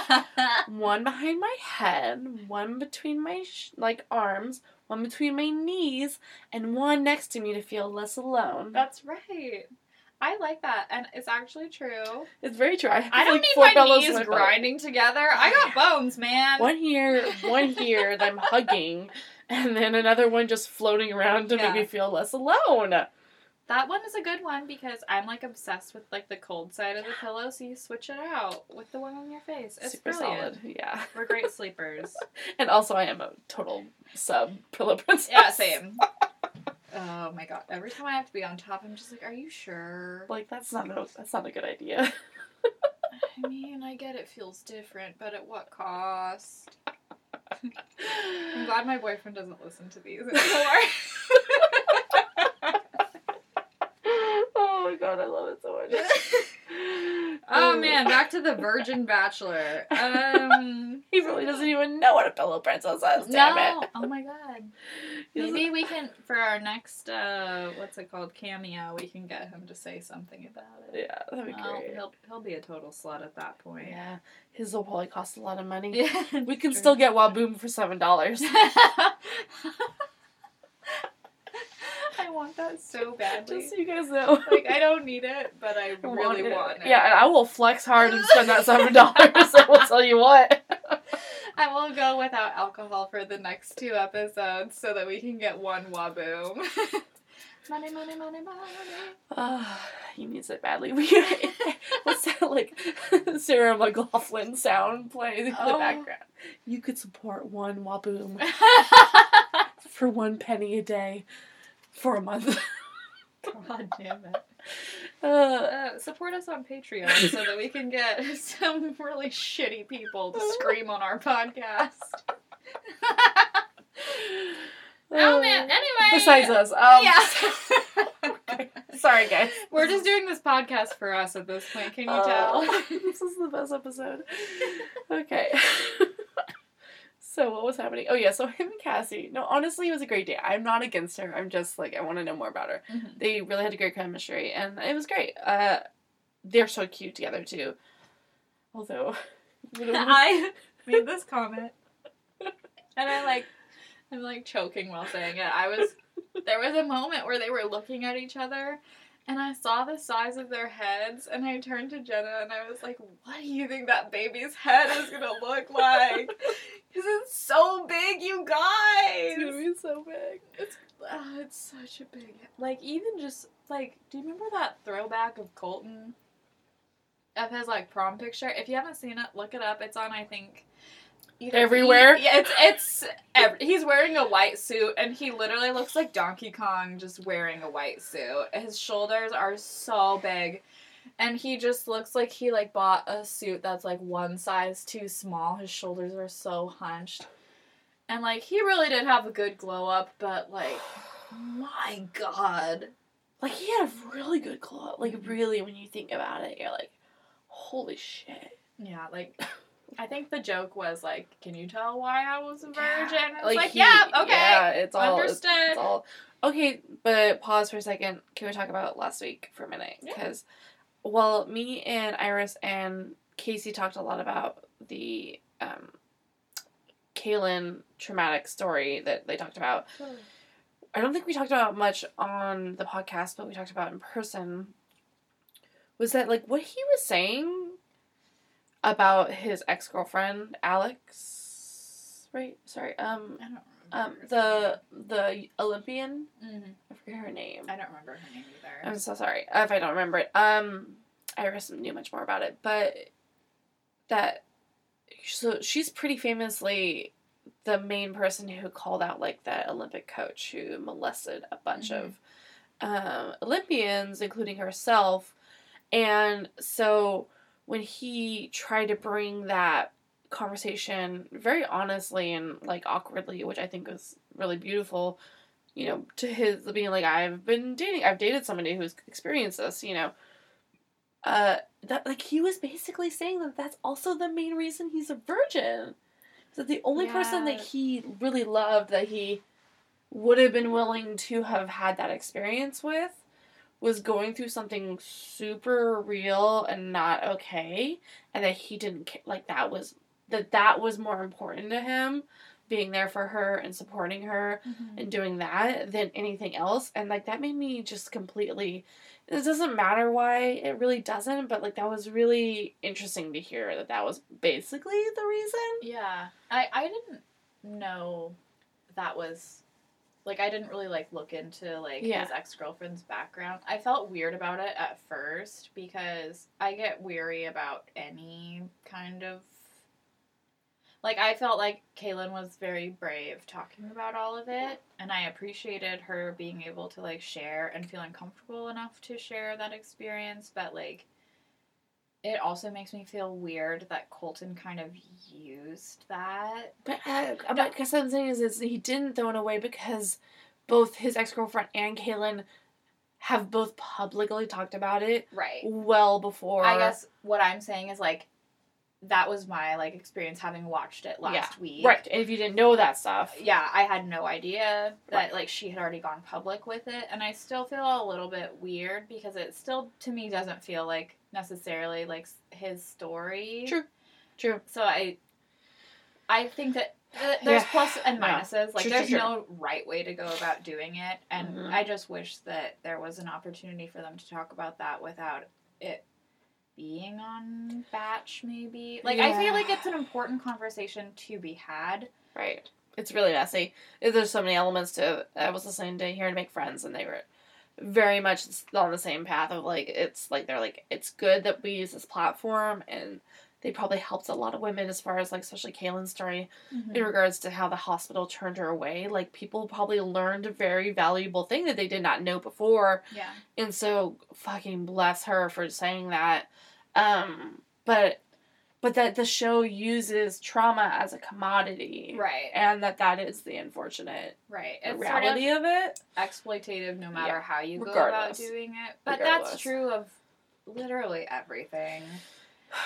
[laughs] one behind my head, one between my sh- like arms, one between my knees, and one next to me to feel less alone. That's right. I like that, and it's actually true. It's very true. I, have, I don't like, need four my pillows knees in my bed. grinding together. I got [laughs] bones, man. One here, one here that I'm hugging, and then another one just floating around to Yeah. make me feel less alone. That one is a good one because I'm like obsessed with like the cold side of the pillow, so you switch it out with the one on your face. It's Super brilliant. solid. Yeah. We're great sleepers. [laughs] And also, I am a total sub pillow princess. yeah, same. [laughs] Oh my god! Every time I have to be on top, I'm just like, "Are you sure?" Like that's not a, that's not a good idea. [laughs] I mean, I get it feels different, but at what cost? I'm glad my boyfriend doesn't listen to these anymore. [laughs] [laughs] oh my god, I love it so much. Oh man, back to the Virgin Bachelor. Um, [laughs] He really doesn't even know what a pillow princess is. Damn no. it. Oh my god. [laughs] Maybe we can for our next uh, what's it called cameo. We can get him to say something about it. Yeah, that'd be great. he'll he'll be a total slut at that point. Yeah, his will probably cost a lot of money. [laughs] Yeah, We can true. still get Waboom for seven dollars. I want that so badly. Just so you guys know. like I don't need it, but I [laughs] I really want it. Yeah, and I will flex hard and spend that seven dollars. [laughs] I will tell you what. [laughs] I will go without alcohol for the next two episodes so that we can get one waboom. money, money, money, money. Uh, he needs it badly. We what's that like Sarah McLachlan sound playing in the Oh. background? You could support one Waboom for one penny a day for a month. [laughs] God damn it. [laughs] Uh, Uh, support us on Patreon so that we can get [laughs] some really shitty people to scream on our podcast. oh man, anyway. Besides us, um, yeah. Sorry, guys. We're just doing this podcast for us at this point, can you Oh, tell? this is the best episode. Okay. So what was happening? Oh yeah, so [laughs] him and Cassie. No, honestly, it was a great day. I'm not against her. I'm just like I want to know more about her. Mhm. They really had a great chemistry, and it was great. Uh, they're so cute together too. Although, [laughs] I [laughs] made this comment, and I like, I'm like choking while saying it. I was, there was a moment where they were looking at each other, and I saw the size of their heads, and I turned to Jenna and I was like, "What do you think that baby's head is gonna look [laughs] like? Because it's so big, you guys." it's gonna be so big. It's oh, it's such a big like even just like do you remember that throwback of Colton of his like prom picture? If you haven't seen it, look it up. It's on I think either Everywhere? E- yeah, it's it's ev- he's wearing a white suit and he literally looks like Donkey Kong just wearing a white suit. His shoulders are so big. And he just looks like he like bought a suit that's like one size too small. His shoulders are so hunched. And like he really did have a good glow up, but like [sighs] my god. Like he had a really good glow. up. Like really, when you think about it, you're like, holy shit. Yeah, like [laughs] I think the joke was like, "Can you tell why I was a virgin?" And it's like, he- "Yeah, okay, Yeah, it's all understood." It's all okay, but pause for a second. Can we talk about last week for a minute? Yeah. Because, well, me and Iris and Casey talked a lot about the um, Caelynn traumatic story that they talked about. I don't think we talked about much on the podcast, but we talked about in person. Was that like what he was saying about his ex girlfriend Alex? Right. Sorry. Um. I don't Um. The the Olympian. Mhm. I forget her name. I don't remember her name either. I'm so sorry if I don't remember it. Um. Iris knew much more about it, but that so she's pretty famously the main person who called out like that Olympic coach who molested a bunch Mhm. of um, Olympians, including herself. And so when he tried to bring that conversation very honestly and like awkwardly, which I think was really beautiful, you know, to his being like, I've been dating, I've dated somebody who's experienced this, you know. Uh, that like he was basically saying that that's also the main reason he's a virgin. That the only person that he really loved that he would have been willing to have had that experience with was going through something super real and not okay and that he didn't ca- like that was that that was more important to him being there for her and supporting her Mhm. and doing that than anything else. And like that made me just completely it doesn't matter why it really doesn't but like that was really interesting to hear that that was basically the reason. Yeah, I I didn't know that was like I didn't really like look into like Yeah. his ex girlfriend's background. I felt weird about it at first because I get weary about any kind of like I felt like Caelynn was very brave talking about all of it, and I appreciated her being able to like share and feeling comfortable enough to share that experience. But like, it also makes me feel weird that Colton kind of used that. But uh, but I guess what I'm saying is, is he didn't throw it away because both his ex girlfriend and Caelynn have both publicly talked about it Right. well before. I guess what I'm saying is like that was my like experience having watched it last Yeah. week. Right, and if you didn't know that stuff, Yeah, I had no idea that Right. like she had already gone public with it and I still feel a little bit weird because it still to me doesn't feel like necessarily like his story. True. true. So I I think that uh, [sighs] there's Yeah. plus and Yeah. minuses. Like True, there's true, true. no right way to go about doing it and Mhm. I just wish that there was an opportunity for them to talk about that without it being on batch maybe. Like I feel like it's an important conversation to be had. Right. It's really messy. There's so many elements to it. I was listening to Here to Make Friends, and they were very much on the same path of like, it's like, they're like, it's good that we use this platform, and they probably helped a lot of women as far as like, especially Caelynn's story, in regards to how the hospital turned her away. Like, people probably learned a very valuable thing that they did not know before. Yeah. And so, fucking bless her for saying that. Um, but, but that the show uses trauma as a commodity Right. and that that is the unfortunate Right. It's reality sort of it. exploitative no matter Yeah. how you go about doing it. But Regardless. that's true of literally everything. [sighs]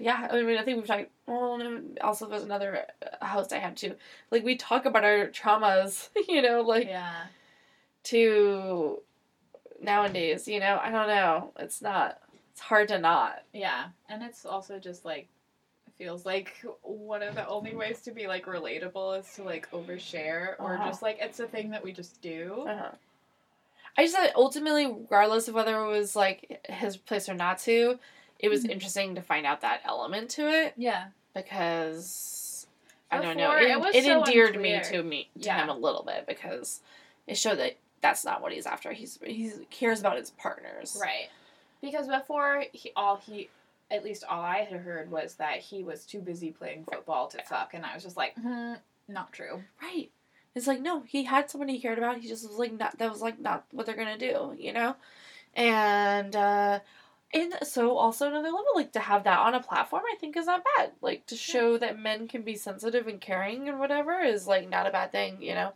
Yeah, I mean, I think we've talked. Well, also there's another uh, host I have too. Like we talk about our traumas, [laughs] you know, like Yeah. to nowadays. You know, I don't know. It's not. It's hard to not. Yeah. And it's also just like feels like one of the only ways to be like relatable is to like overshare or Uh-huh. just like it's a thing that we just do. Uh-huh. I just thought ultimately, regardless of whether it was like his place or not to, it was Mhm. interesting to find out that element to it Yeah. because I don't know. It, it it so endeared me to me to Yeah. him a little bit because it showed that that's not what he's after. He's he cares about his partners. Right. Because before he all he at least all I had heard was that he was too busy playing football to fuck and I was just like, hmm, not true. Right. It's like no, he had someone he cared about. He just was like not. That was like not what they're gonna do. You know, and uh and so also another level like to have that on a platform I think is not bad. Like to show that men can be sensitive and caring and whatever is like not a bad thing. You know,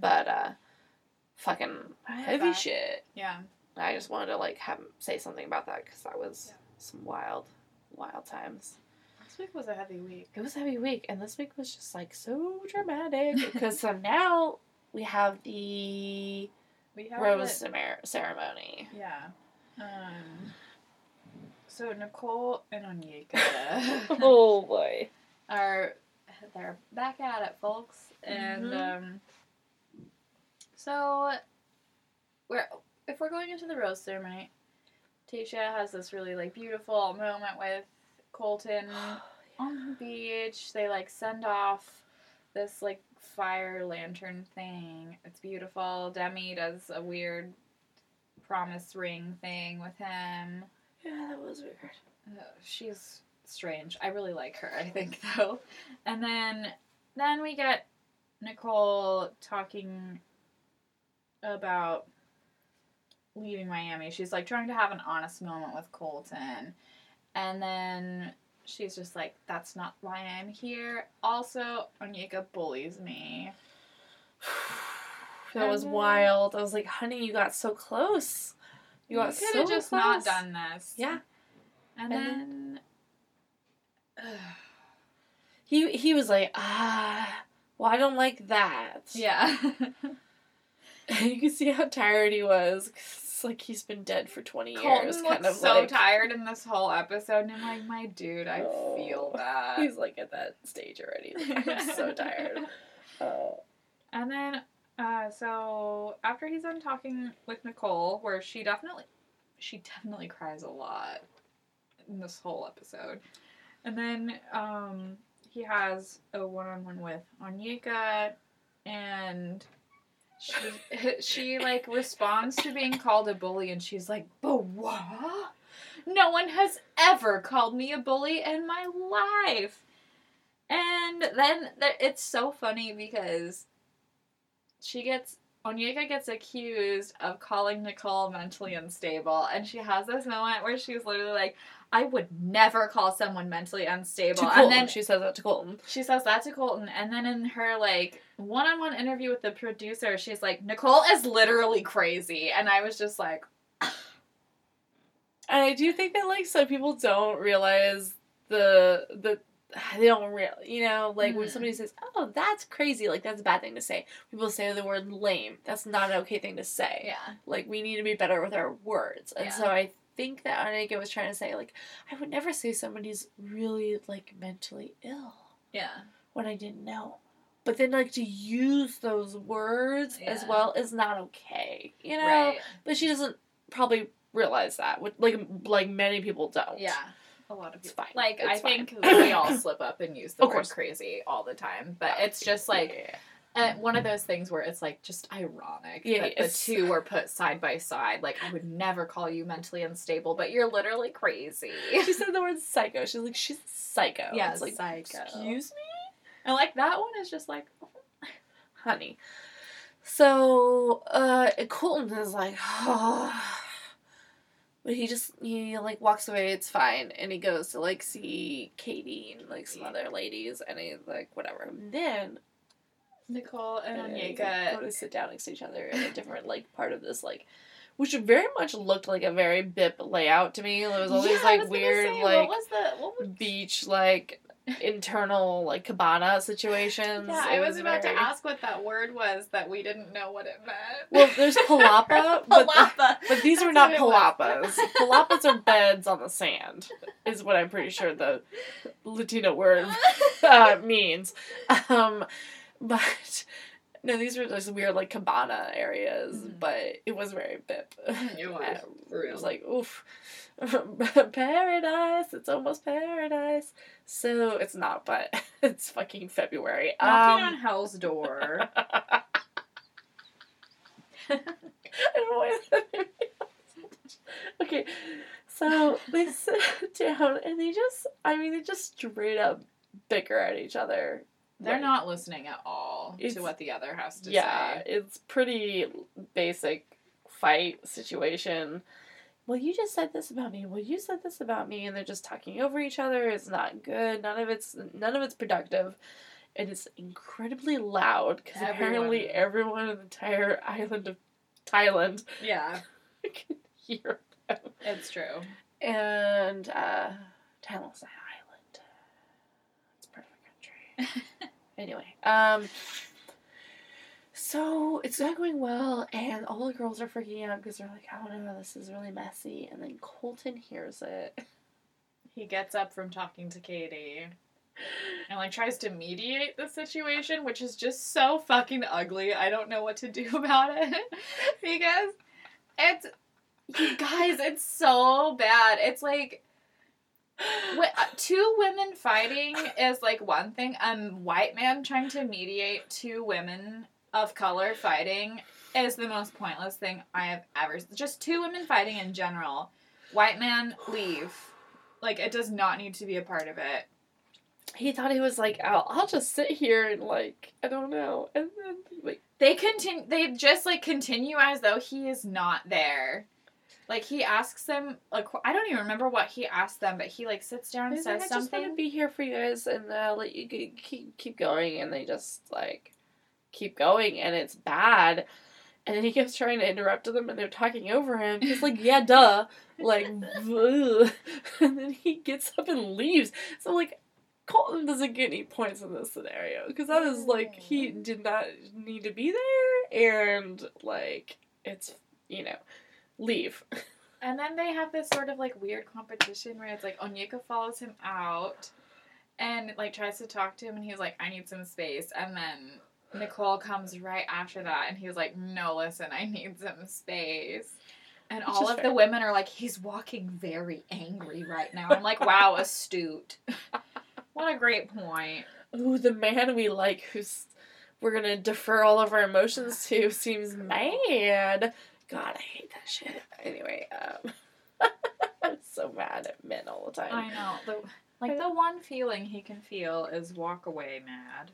but uh, fucking heavy that. shit. Yeah. I just wanted to like have say something about that because that was some wild, wild times. Last week was a heavy week. It was a heavy week, and this week was just like so dramatic [laughs] because so now we have the We have rose cemer- ceremony. Yeah. Um. So Nicole and Onyeka [laughs] [laughs] oh boy! are they're back at it, folks, and Mhm. um. So, we're if we're going into the rose ceremony, Tayshia has this really like beautiful moment with Colton [sighs] on the beach. They like send off this like fire lantern thing. It's beautiful. Demi does a weird promise ring thing with him. Yeah, that was weird. Uh, she's strange. I really like her, I think [laughs] though. And then then we get Nicole talking about leaving Miami. She's like trying to have an honest moment with Colton. And then she's just like, that's not why I'm here. Also, Onyeka bullies me. [sighs] That was wild. I was like, honey, you got so close. You got could so have just close. not done this. Yeah. And, And then. [sighs] He he was like, ah, well, I don't like that. yeah. [laughs] [laughs] you can see how tired he was. Like he's been dead for twenty Colton years. looks Kind of so like tired in this whole episode, and I'm like, my dude, I Oh. feel [laughs] that. he's like at that stage already. [laughs] Like, I'm so tired. Oh. And then, uh, so after he's done talking with Nicole, where she definitely, she definitely cries a lot in this whole episode, and then um, he has a one-on-one with Onyeka, and she, [laughs] she like responds to being called a bully and she's like, but what? No one has ever called me a bully in my life. And then th- it's so funny because she gets Onyeka gets accused of calling Nicole mentally unstable, and she has this moment where she's literally like, "I would never call someone mentally unstable," and then she says that to Colton. she says that to Colton, and then in her like one-on-one interview with the producer, she's like, "Nicole is literally crazy," and I was just like, And I do think that like some people don't realize the the [sighs] they don't real you know like when Mhm. somebody says oh that's crazy like that's a bad thing to say. People say the word lame. That's not an okay thing to say. "Yeah, like we need to be better with our words. And Yeah. so I think that Onyeka was trying to say like I would never say somebody's really like mentally ill yeah, when I didn't know. But then like to use those words as well is not okay you know? Right, but she doesn't probably realize that like like many people don't. Yeah." A lot of It's people. fine. Like I fine. think [laughs] we all slip up and use the Of word course. crazy all the time, but it's just like uh, one of those things where it's like just ironic Yeah, that the two were put side by side. Like I would never call you mentally unstable, but you're literally crazy. [laughs] she said the word psycho. She's like, she's psycho. Yeah, it's like, psycho. excuse me, And like that one is just like, [laughs] honey. So, uh, Colton is like, [sighs] but he just he like walks away. It's fine, and he goes to like see Katie and like some other ladies, and he's like, whatever. And then Nicole and Onyeka. go to sit down next to each other in a different like part of this like. Which very much looked like a very BiP layout to me. There was all Yeah, like was weird say, like what was the what was beach like internal like cabana situations. yeah, I It was about very- to ask what that word was that we didn't know what it meant. Well, there's [laughs] palapa, but Palapa. but these are not was. palapas. Palapas are beds on the sand, is what I'm pretty sure the Latino word [laughs] uh, means. Um, but no, these were just weird like cabana areas, Mhm. but it was very BiP. It was, [laughs] It was like oof, [laughs] paradise. It's almost paradise. So it's not, but [laughs] it's fucking February. Knocking Um, on hell's door. [laughs] I don't know why that made me laugh so much. Okay, so they sit down and they just, I mean, they just straight up bicker at each other. They're Like, not listening at all to what the other has to Yeah, say. Yeah, it's pretty basic fight situation. Well, you just said this about me. Well, you said this about me, and they're just talking over each other. It's not good. None of it's none of it's productive, and it's incredibly loud because apparently Everyone. everyone in the entire island of Thailand Yeah, [laughs] can hear them. it's true. And uh, Thailand's not an island. It's part of a country. [laughs] anyway, um, so it's not going well, and all the girls are freaking out because they're like, "Oh no, this is really messy." And then Colton hears it. [laughs] He gets up from talking to Katie and like tries to mediate the situation, which is just so fucking ugly. I don't know what to do [laughs] about it [laughs] because it's you guys, it's so bad. It's like uh, two women fighting is like one thing. A white man trying to mediate two women of color fighting is the most pointless thing I have ever. Just two women fighting in general. White man, leave. Like it does not need to be a part of it. He thought he was like, "I'll, I'll just sit here and like, I don't know," and then like, They continue. They just like continue as though he is not there. Like he asks them. Like I don't even remember what he asked them, but he like sits down and he's says like, "I just want something. to be here for you guys and uh, let you keep keep going," and they just like keep going, and it's bad. And then he keeps trying to interrupt them, and they're talking over him. He's like, "Yeah, [laughs] duh," like, [laughs] and then he gets up and leaves. So like, Colton doesn't get any points in this scenario because that is like he did not need to be there, and like it's you know, leave. [laughs] And then they have this sort of like weird competition where it's like Onyeka follows him out and like tries to talk to him and he's like, I need some space. And then Nicole comes right after that and he's like, No, listen, I need some space. And all of fair. the women are like, He's walking very angry right now. I'm like, Wow, [laughs] astute. [laughs] what a great point. Ooh, the man we like who's we're gonna defer all of our emotions to seems mad. God, I hate that shit. Anyway, um, [laughs] I'm so mad at men all the time. I know. The, like the one feeling he can feel is walk away mad.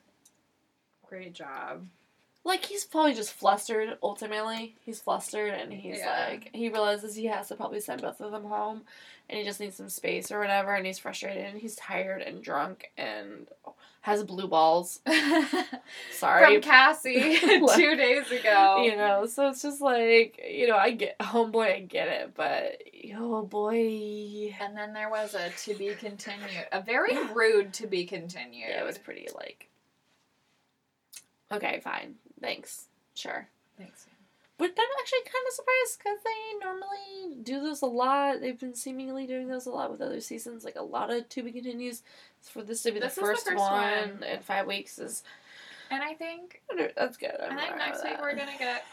Great job. Like he's probably just flustered. Ultimately, he's flustered, and he's Yeah. like he realizes he has to probably send both of them home, and he just needs some space or whatever. And he's frustrated, and he's tired and drunk, and has blue balls. [laughs] Sorry, From Cassie [laughs] [laughs] two days ago. you know. So it's just like you know, I get homeboy, I get it, but oh boy, And then there was a to be continued. A very rude to be continued. yeah, it was pretty like. Okay, fine, thanks, sure. Thanks. But I'm actually kind of surprised because they normally do this a lot. They've been seemingly doing those a lot with other seasons. Like a lot of to be continues. For this to be This the is the first, first one, one. in five weeks is And I think that's good. I'm I think next week that. we're gonna get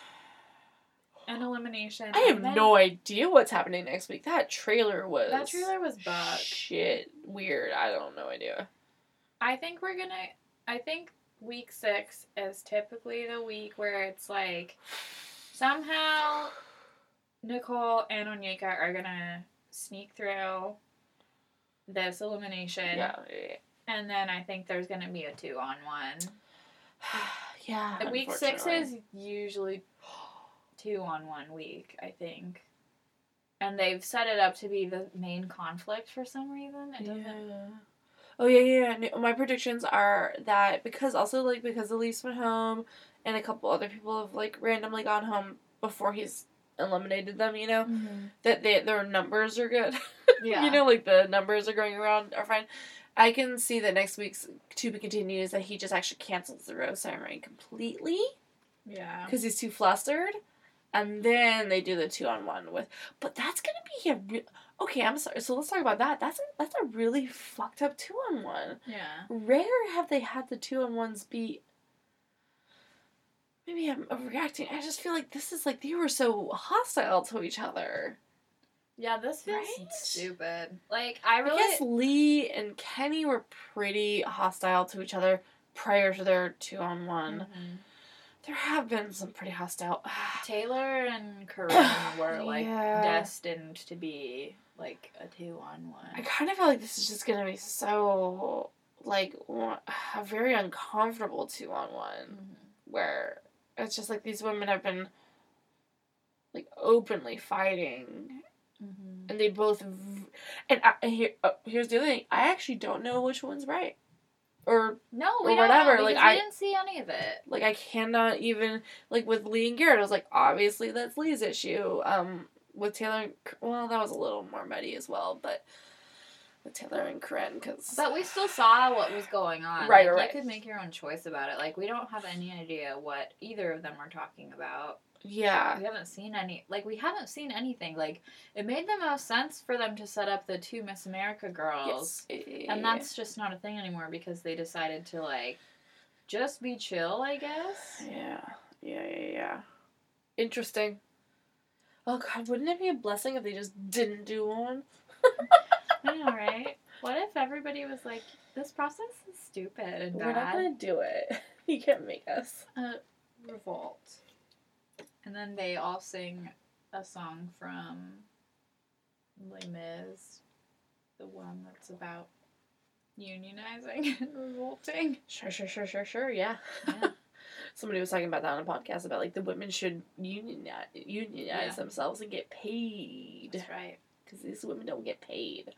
an elimination. I have then- no idea what's happening next week. That trailer was That trailer was bad. shit weird. I don't no idea. I think we're gonna. I think week six is typically the week where it's like somehow Nicole and Onyeka are gonna sneak through this elimination, Yeah, and then I think there's gonna be a two on one. [sighs] yeah. And week six is usually [gasps] two on one week, I think. And they've set it up to be the main conflict for some reason. It doesn't. Yeah. Oh yeah, yeah. yeah. No, My predictions are that because also like because Elyse went home and a couple other people have like randomly gone home before he's eliminated them. You know mm-hmm. that they their numbers are good. [laughs] Yeah. you know, like the numbers are going around are fine. I can see that next week's to be continues that he just actually cancels the rose ceremony completely Yeah. because he's too flustered, and then they do the two on one with. But that's gonna be a re- okay. I'm sorry. So let's talk about that. That's a, that's a really fucked up two on one. Yeah. Rare have they had the two on ones be. Maybe I'm overreacting. I just feel like this is like they were so hostile to each other. Yeah, this feels Right? stupid. Like I I guess Lee and Kenny were pretty hostile to each other prior to their two on one. Mhm. There have been some pretty hostile. [sighs] Taylor and Corinne [coughs] were like Yeah. destined to be like a two on one. I kind of feel like this is just gonna be so like a [sighs] very uncomfortable two on one where it's just like these women have been like openly fighting Mm-hmm. and they both v- and I, and here uh, here's the other thing I actually don't know which one's right or No, Or we don't whatever, know like, I- didn't see any of it. like I cannot even like with Lee and Garrett I was like obviously that's Lee's issue um with Taylor and, well that was a little more muddy as well but with Taylor and Corinne because But we still saw what was going on. Right, like, right. You could make your own choice about it. Like we don't have any idea what either of them are talking about. Yeah We haven't seen any. Like we haven't seen anything. Like it made the most sense for them to set up the two Miss America girls, yes. Eh. and that's just not a thing anymore because they decided to like just be chill. I guess. Yeah, yeah, yeah, yeah. Interesting. Oh god, wouldn't it be a blessing if they just didn't do one? [laughs] I know, right? What if everybody was like, "This process is stupid and We're not gonna do it. [laughs] You can't make us. Uh, revolt. And then they all sing a song from Les Mis, the one that's about unionizing [laughs] and revolting. Sure, sure, sure, sure, sure. Yeah. Yeah. [laughs] Somebody was talking about that on a podcast about like the women should unionize, unionize Yeah. themselves and get paid That's right. because these women don't get paid.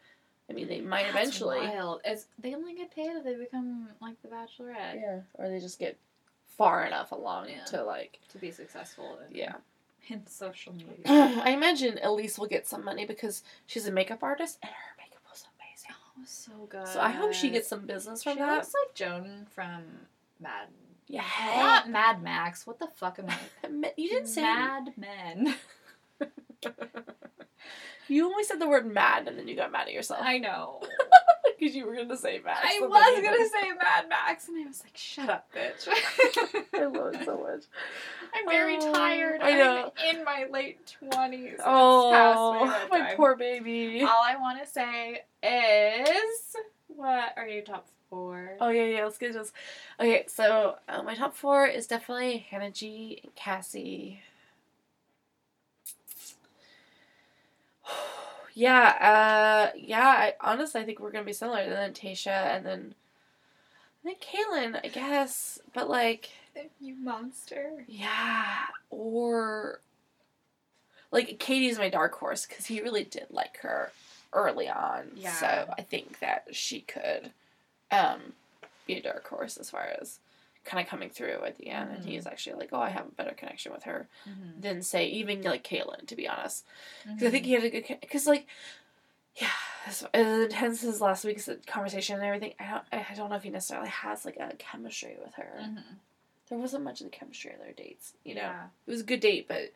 I mean, they might That's eventually. Wild. It's, they only get paid if they become like the Bachelorette Yeah, or they just get far enough along Yeah. to like to be successful. In, yeah. in social media. [sighs] I imagine Elyse will get some money because she's a makeup artist and her makeup was amazing. Oh, so good. So I hope she gets some business She from that. looks like Joan from Mad. Yeah. Not Mad Max. What the fuck am I? [laughs] You didn't say Mad Men. [laughs] You only said the word mad and then you got mad at yourself I know. [laughs] because you were going to say Max. I was gonna say Mad Max, and I was like, "Shut up, bitch." [laughs] I love it so much. I'm very Oh, tired. I know. I'm in my late twenties. Oh, my poor baby. All I want to say is what are your top four? Oh yeah, yeah. Let's get this. Okay, so uh, my top four is definitely Hannah G and Cassie. Yeah, uh, yeah. I honestly, I think we're gonna be similar. And then Tayshia, and then I think Caelynn, I guess. But like, You monster. yeah, or like Katie's my dark horse because he really did like her early on. Yeah. So I think that she could um be a dark horse as far as kind of coming through at the end, and Mhm. he's actually like, oh, I have a better connection with her Mm-hmm. than say even like Caelynn, to be honest. Because I think he had a good because like. Yeah, as, as intense as last week's conversation and everything, I don't, I don't know if he necessarily has like a chemistry with her. Mm-hmm. There wasn't much of the chemistry in their dates, you know. Yeah. It was a good date, but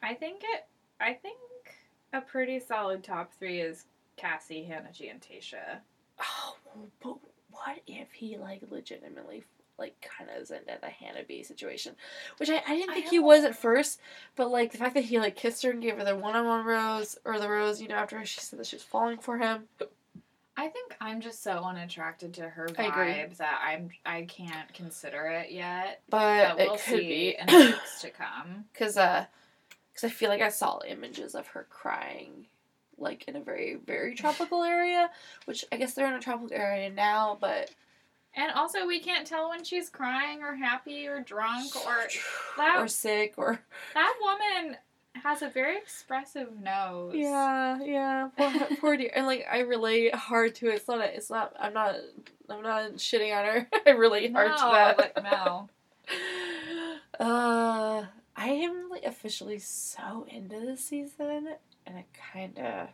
I think it. I think a pretty solid top three is Cassie, Hannah G, and Tayshia. oh, but what if he like legitimately like kind of is into the Hannah B situation, which I, I didn't I think he was at first, but like the fact that he like kissed her and gave her the one on one rose or the rose, you know, after she said that she was falling for him. I think I'm just so unattracted to her I vibe that I'm I can't consider it yet. But But we'll it could see be in the [coughs] weeks to come. because uh, because I feel like I saw images of her crying. Like in a very, very tropical area, which I guess they're in a tropical area now, but And also, we can't tell when she's crying or happy or drunk or that or sick or that woman has a very expressive nose. Yeah, yeah. Poor, [laughs] poor dear. And like I relate hard to it. It's not. A, it's not. I'm not. I'm not shitting on her. [laughs] I relate hard no, to that. like no. [laughs] Uh, I am like officially so into this season, and I kind of,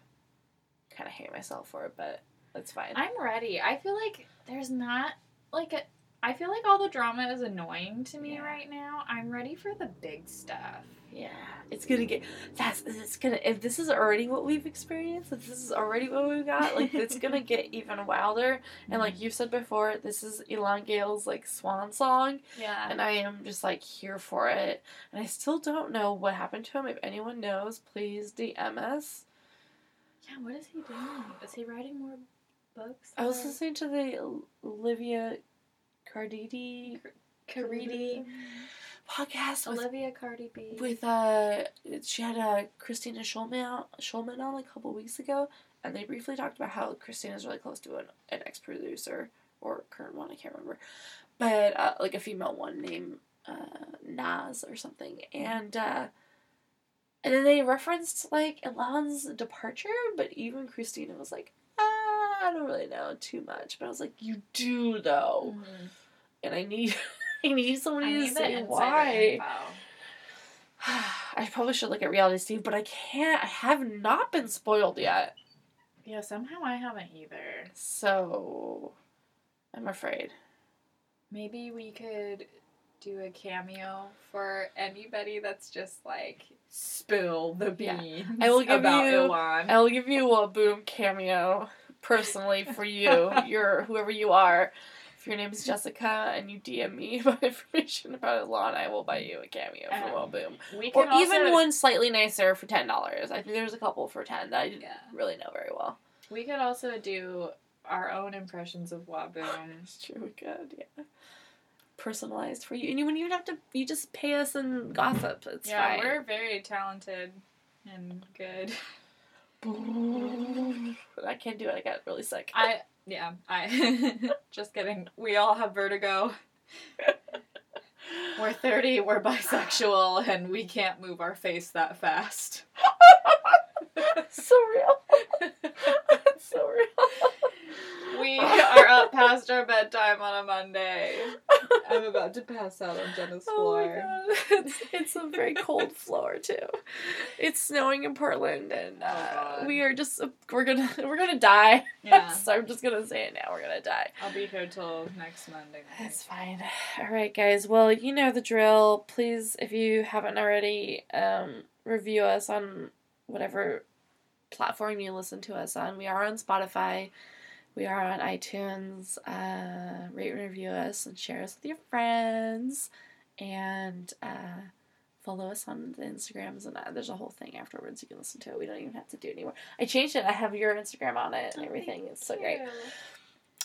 kind of hate myself for it, but that's fine. I'm ready. I feel like there's not like a. I feel like all the drama is annoying to me Yeah. right now. I'm ready for the big stuff. yeah, it's gonna get. That's. It's gonna. If this is already what we've experienced, if this is already what we've got, like it's [laughs] gonna get even wilder. And like mm-hmm. you said before, this is Elan Gale's like swan song. yeah, and I am just like here for it. And I still don't know what happened to him. If anyone knows, please DM us. yeah. What is he doing? Is he writing more books? I was listening to the Olivia Cardidi Caridi podcast with, Olivia Cardi B. with uh she had uh Kristina Schulman Schulman on a couple weeks ago, and they briefly talked about how Kristina's really close to an, an ex producer or current one I can't remember, but uh, like a female one named uh, Naz or something, and uh, and then they referenced like Elan's departure, but even Kristina was like, I don't really know too much, but I was like, you do though, Mhm. and I need [laughs] I need I to need say why. [sighs] I probably should look at Reality Steve, but I can't. I have not been spoiled yet, Yeah, somehow I haven't either. so I'm afraid. Maybe we could do a cameo for anybody that's just like spill the Yeah. beans I will give about you- Elan. I will give you a boom cameo personally for you. You're whoever you are. If your name is Jessica and you DM me [laughs] about information about Elan, I will buy you a cameo from Um, Boom. we Or can even one slightly nicer for ten dollars. I think there's a couple for ten that I didn't Yeah. really know very well. We could also do our own impressions of Waboom. It's [laughs] true, we could, yeah. Personalized for you. And you wouldn't even have to you just pay us in gossip. It's yeah, fine. we're very talented and good. [laughs] I can't do it, I got really sick. I yeah, I [laughs] just kidding. We all have vertigo. We're 30, we're bisexual, and we can't move our face that fast. [laughs] so real. [laughs] It's so real. [laughs] We are up past our bedtime on a Monday. I'm about to pass out on Jenna's Oh floor. god. It's, it's a very cold floor too. It's snowing in Portland and Oh, uh, God. we are just we're gonna [laughs] we're gonna die. Yeah, [laughs] so I'm just gonna say it now, we're gonna die. I'll be here till next Monday. night. That's fine. Alright guys, well you know the drill. Please if you haven't already, um, review us on whatever platform you listen to us on. We are on Spotify. We are on iTunes. Uh, rate and review us and share us with your friends. And uh, follow us on the Instagrams. And uh, there's a whole thing afterwards you can listen to it. We don't even have to do it anymore. I changed it. I have your Instagram on it and Oh, everything. It's so great.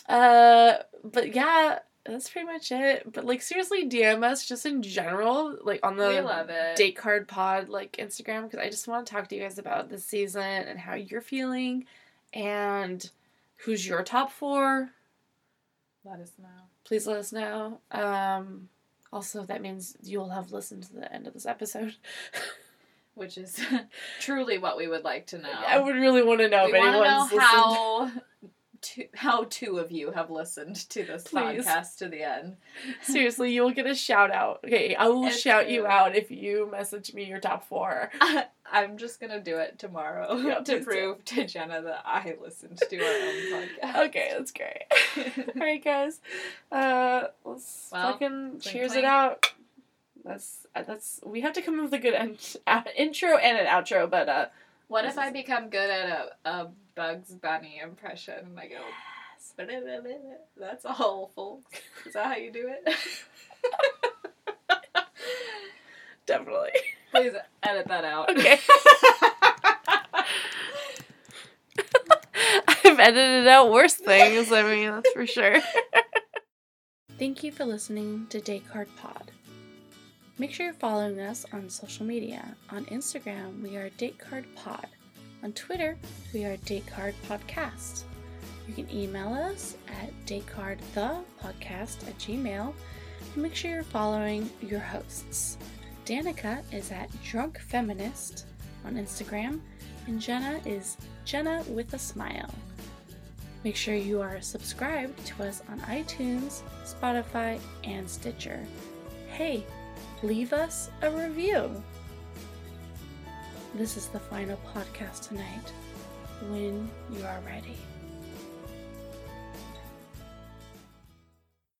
Uh, but yeah, that's pretty much it. But like seriously, DM us just in general, like on the we love it. Date Card Pod like Instagram because I just want to talk to you guys about this season and how you're feeling, and who's your top four. Let us know. Please let us know. Um, also, that means you'll have listened to the end of this episode. [laughs] Which is [laughs] truly what we would like to know. I would really want to know we if to know anyone's listened. how two, [laughs] how two of you have listened to this Please. podcast to the end. Seriously, you will get a shout out. Okay, I will It's shout you out if you message me your top four. [laughs] I'm just gonna do it tomorrow [laughs] Yeah, to do. prove to Jenna that I listened to our own podcast. Okay, that's great. All right, guys. Uh, let's Well, fucking cheers it out. That's uh, that's we have to come up with a good en- intro and an outro, but uh, What if I become good at a, a Bugs Bunny impression and I go, yes. that's all, folks. Is that how you do it? [laughs] definitely. Please edit that out. Okay. [laughs] [laughs] I've edited out worse things. I mean, that's for sure. Thank you for listening to Datecard Pod. Make sure you're following us on social media. On Instagram, we are Datecard Pod. On Twitter, we are Datecard Podcast. You can email us at datecardthepodcast at gmail. And make sure you're following your hosts. Danica is at Drunk Feminist on Instagram, and Jenna is Jenna with a Smile. Make sure you are subscribed to us on iTunes, Spotify, and Stitcher. Hey, leave us a review. This is the final podcast tonight. When you are ready.